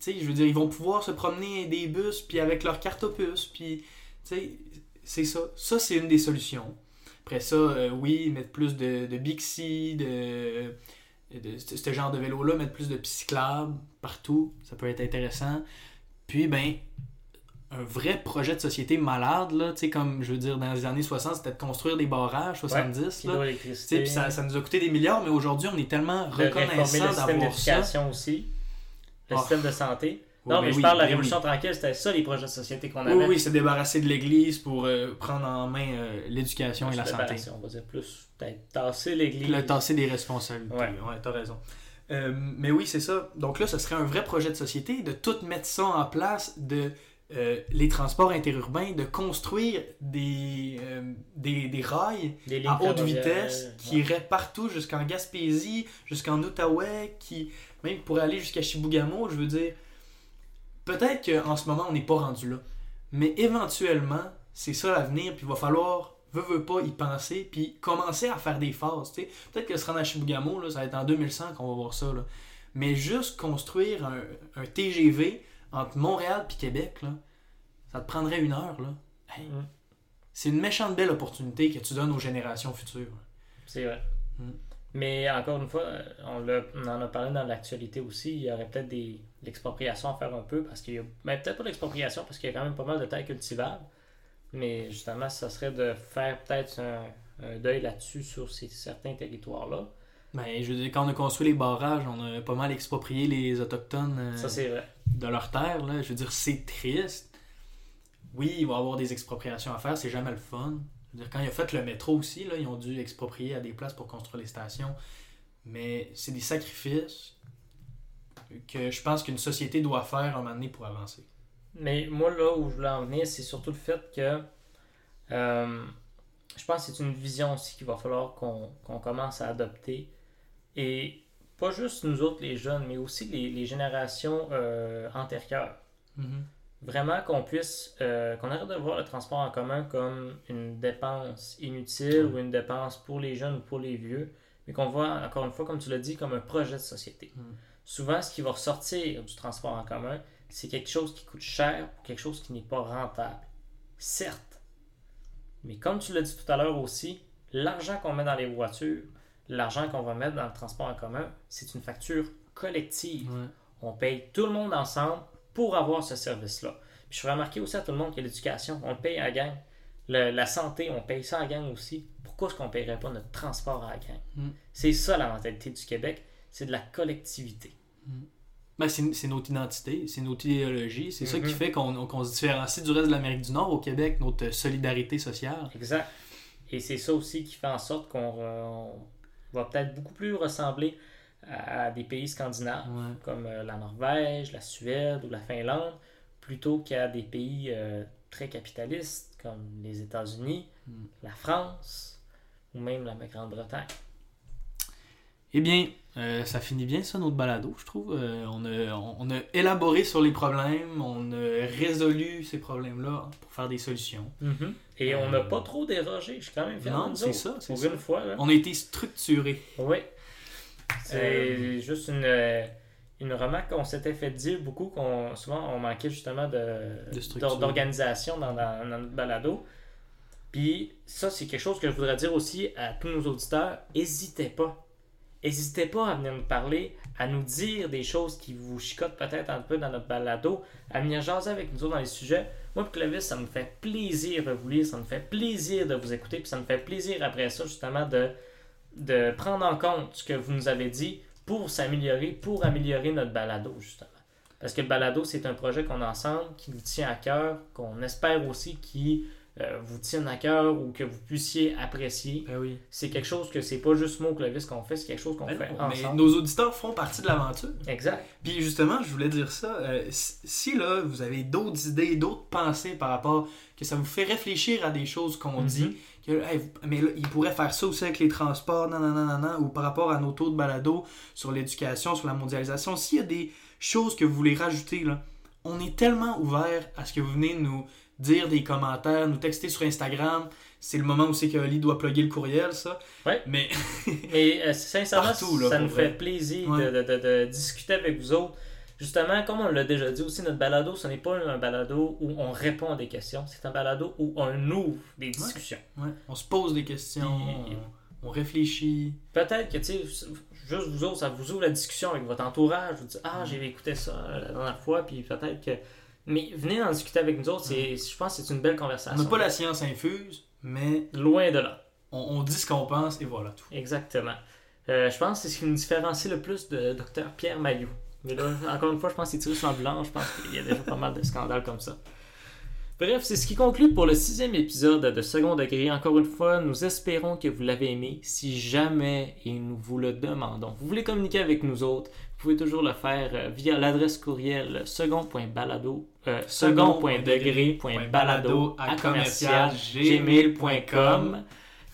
tu sais, je veux dire, ils vont pouvoir se promener des bus, puis avec leur carte opus, puis, tu sais, c'est ça. Ça, c'est une des solutions. Après ça, euh, oui, mettre plus de, de Bixi, de, de ce genre de vélo-là, mettre plus de pistes cyclables partout, ça peut être intéressant. Puis, ben, un vrai projet de société malade, là, tu sais, comme, je veux dire, dans les années 60, c'était de construire des barrages, 70, là. Tu Hydroélectricité, sais, puis ça, ça nous a coûté des milliards, mais aujourd'hui, on est tellement reconnaissant le système d'avoir ça. d'éducation aussi, le Ah. système de santé. Non, ben mais je parle de la ben Révolution oui. tranquille, c'était ça les projets de société qu'on avait. Oui, oui, se débarrasser de l'Église pour euh, prendre en main euh, l'éducation et la santé. On va dire plus, peut-être tasser l'église. Le tasser des responsabilités. Ouais. Ouais, t'as raison. Euh, mais oui, c'est ça. Donc là, ce serait un vrai projet de société de tout mettre ça en place, de les transports interurbains, de construire des, des, des rails Des à haute vitesse qui iraient partout jusqu'en Gaspésie, jusqu'en Outaouais, qui même pourraient aller jusqu'à Chibougamau. Je veux dire, peut-être qu'en ce moment, on n'est pas rendu là. Mais éventuellement, c'est ça l'avenir, puis il va falloir, veut, veut pas, y penser, puis commencer à faire des phases. Peut-être que se rendre à Chibougamau, là, ça va être en 2100 qu'on va voir ça. là. Mais juste construire un, un TGV entre Montréal et Québec, là, ça te prendrait une heure. Là. Hey, Mm. c'est une méchante belle opportunité que tu donnes aux générations futures. C'est vrai. Mm. Mais encore une fois, on, l'a- on en a parlé dans l'actualité aussi. Il y aurait peut-être des l'expropriation à faire un peu parce qu'il y a. Mais peut-être pas l'expropriation parce qu'il y a quand même pas mal de terres cultivables. Mais justement, ça serait de faire peut-être un, un deuil là-dessus sur ces, certains territoires-là. Ben, je veux dire, quand on a construit les barrages, on a pas mal exproprié les Autochtones euh, Ça, vrai. de leurs terres. Là. Je veux dire, c'est triste. Oui, il va y avoir des expropriations à faire, c'est jamais le fun. Je veux dire, quand ils ont fait le métro aussi, là, ils ont dû exproprier à des places pour construire les stations. Mais c'est des sacrifices que je pense qu'une société doit faire à un moment donné pour avancer. Mais moi, là où je voulais en venir, c'est surtout le fait que euh, je pense que c'est une vision aussi qu'il va falloir qu'on qu'on commence à adopter. Et pas juste nous autres, les jeunes, mais aussi les, les générations euh, antérieures. Vraiment qu'on puisse, euh, qu'on arrête de voir le transport en commun comme une dépense inutile ou une dépense pour les jeunes ou pour les vieux, mais qu'on voit, encore une fois, comme tu l'as dit, comme un projet de société. Mm. Souvent, ce qui va ressortir du transport en commun, c'est quelque chose qui coûte cher ou quelque chose qui n'est pas rentable. Certes. Mais comme tu l'as dit tout à l'heure aussi, l'argent qu'on met dans les voitures, l'argent qu'on va mettre dans le transport en commun, c'est une facture collective. Ouais. On paye tout le monde ensemble pour avoir ce service-là. Puis je ferai remarquer aussi à tout le monde que l'éducation, on le paye à gang. Le- la santé, on paye ça à gang aussi. Pourquoi est-ce qu'on ne paierait pas notre transport à gang? Mm. C'est ça la mentalité du Québec, c'est de la collectivité. Ben, c'est notre identité, c'est notre idéologie, c'est ça qui fait qu'on se différencie du reste de l'Amérique du Nord au Québec, notre solidarité sociale. Exact. Et c'est ça aussi qui fait en sorte qu'on euh, va peut-être beaucoup plus ressembler à, des pays scandinaves, Ouais. comme euh, la Norvège, la Suède ou la Finlande, plutôt qu'à des pays euh, très capitalistes comme les États-Unis, Mm. la France ou même la Grande-Bretagne. Eh bien, euh, ça finit bien ça, notre balado, je trouve. Euh, on, a, on- a élaboré sur les problèmes, on a résolu ces problèmes-là pour faire des solutions. Et on n'a pas trop dérogé, je suis quand même fier non, de c'est ça, Pour ça. une fois, là. On a été structuré. Oui. C'est Euh, juste une, une remarque qu'on s'était fait dire beaucoup, qu'on souvent on manquait justement de, De d'organisation dans, dans- dans notre balado. Puis ça, c'est quelque chose que je voudrais dire aussi à tous nos auditeurs. N'hésitez pas. N'hésitez pas à venir nous parler, à nous dire des choses qui vous chicotent peut-être un peu dans notre balado, à venir jaser avec nous autres dans les sujets. Moi, puis Clovis, ça me fait plaisir de vous lire, ça me fait plaisir de vous écouter, puis ça me fait plaisir après ça, justement, de, de prendre en compte ce que vous nous avez dit pour s'améliorer, pour améliorer notre balado, justement. Parce que le balado, c'est un projet qu'on a ensemble, qui nous tient à cœur, qu'on espère aussi qui euh, vous tienne à cœur ou que vous puissiez apprécier. Ben oui. C'est quelque chose que c'est pas juste moi ou Clovis qu'on fait, c'est quelque chose qu'on Ben fait non, mais ensemble. nos auditeurs font partie de l'aventure. Exact. Puis justement, je voulais dire ça. euh, si là, vous avez d'autres idées, d'autres pensées par rapport, que ça vous fait réfléchir à des choses qu'on Mhm. dit, que, hey, mais là, il pourrait faire ça aussi avec les transports, non, ou par rapport à nos taux de balado sur l'éducation, sur la mondialisation. S'il y a des choses que vous voulez rajouter, là, on est tellement ouvert à ce que vous venez nous dire des commentaires, nous texter sur Instagram. C'est le moment où c'est que Oli doit plugger le courriel, ça. Ouais. Mais Mais euh, sincèrement, Partout, là, ça nous vrai. fait plaisir Ouais. de, de- de- discuter avec vous autres. Justement, comme on l'a déjà dit aussi, notre balado, ce n'est pas un balado où on répond à des questions, c'est un balado où on ouvre des discussions. ouais, on se pose des questions, on, on réfléchit. Peut-être que, tu sais, juste vous autres, ça vous ouvre la discussion avec votre entourage. Vous dites, ah, j'ai écouté ça la dernière fois, puis peut-être que. Mais venez en discuter avec nous autres, c'est, je pense que c'est une belle On conversation. n'a pas la science infuse, mais Loin de là. on, on dit ce qu'on pense et voilà tout. Exactement. Euh, je pense que c'est ce qui nous différencie le plus de Dr Pierre Mailloux. Mais là, encore une fois, je pense qu'il est tiré sur un blanc. Je pense qu'il y a déjà pas mal de scandales comme ça. Bref, c'est ce qui conclut pour le sixième épisode de Second Degré. Encore une fois, nous espérons que vous l'avez aimé. Si jamais, et nous vous le demandons, vous voulez communiquer avec nous autres, vous pouvez toujours le faire euh, via l'adresse courriel second.balado, euh, second.degré.balado à commercial gmail.com.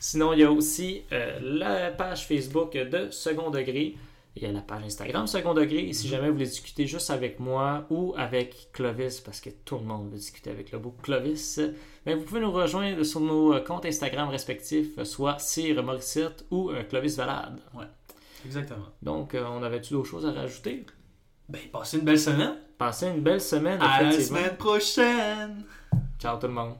Sinon, il y a aussi euh, la page Facebook de Second Degré. Il y a la page Instagram Second Degré. Et si jamais vous voulez discuter juste avec moi ou avec Clovis, parce que tout le monde veut discuter avec le beau Clovis, ben, vous pouvez nous rejoindre sur nos euh, comptes Instagram respectifs, soit Cyr Morissette ou euh, Clovis Valade. Exactement. Donc, on avait-tu d'autres choses à rajouter? Ben, passez une belle semaine. Passez une belle semaine, À la semaine prochaine. Ciao tout le monde.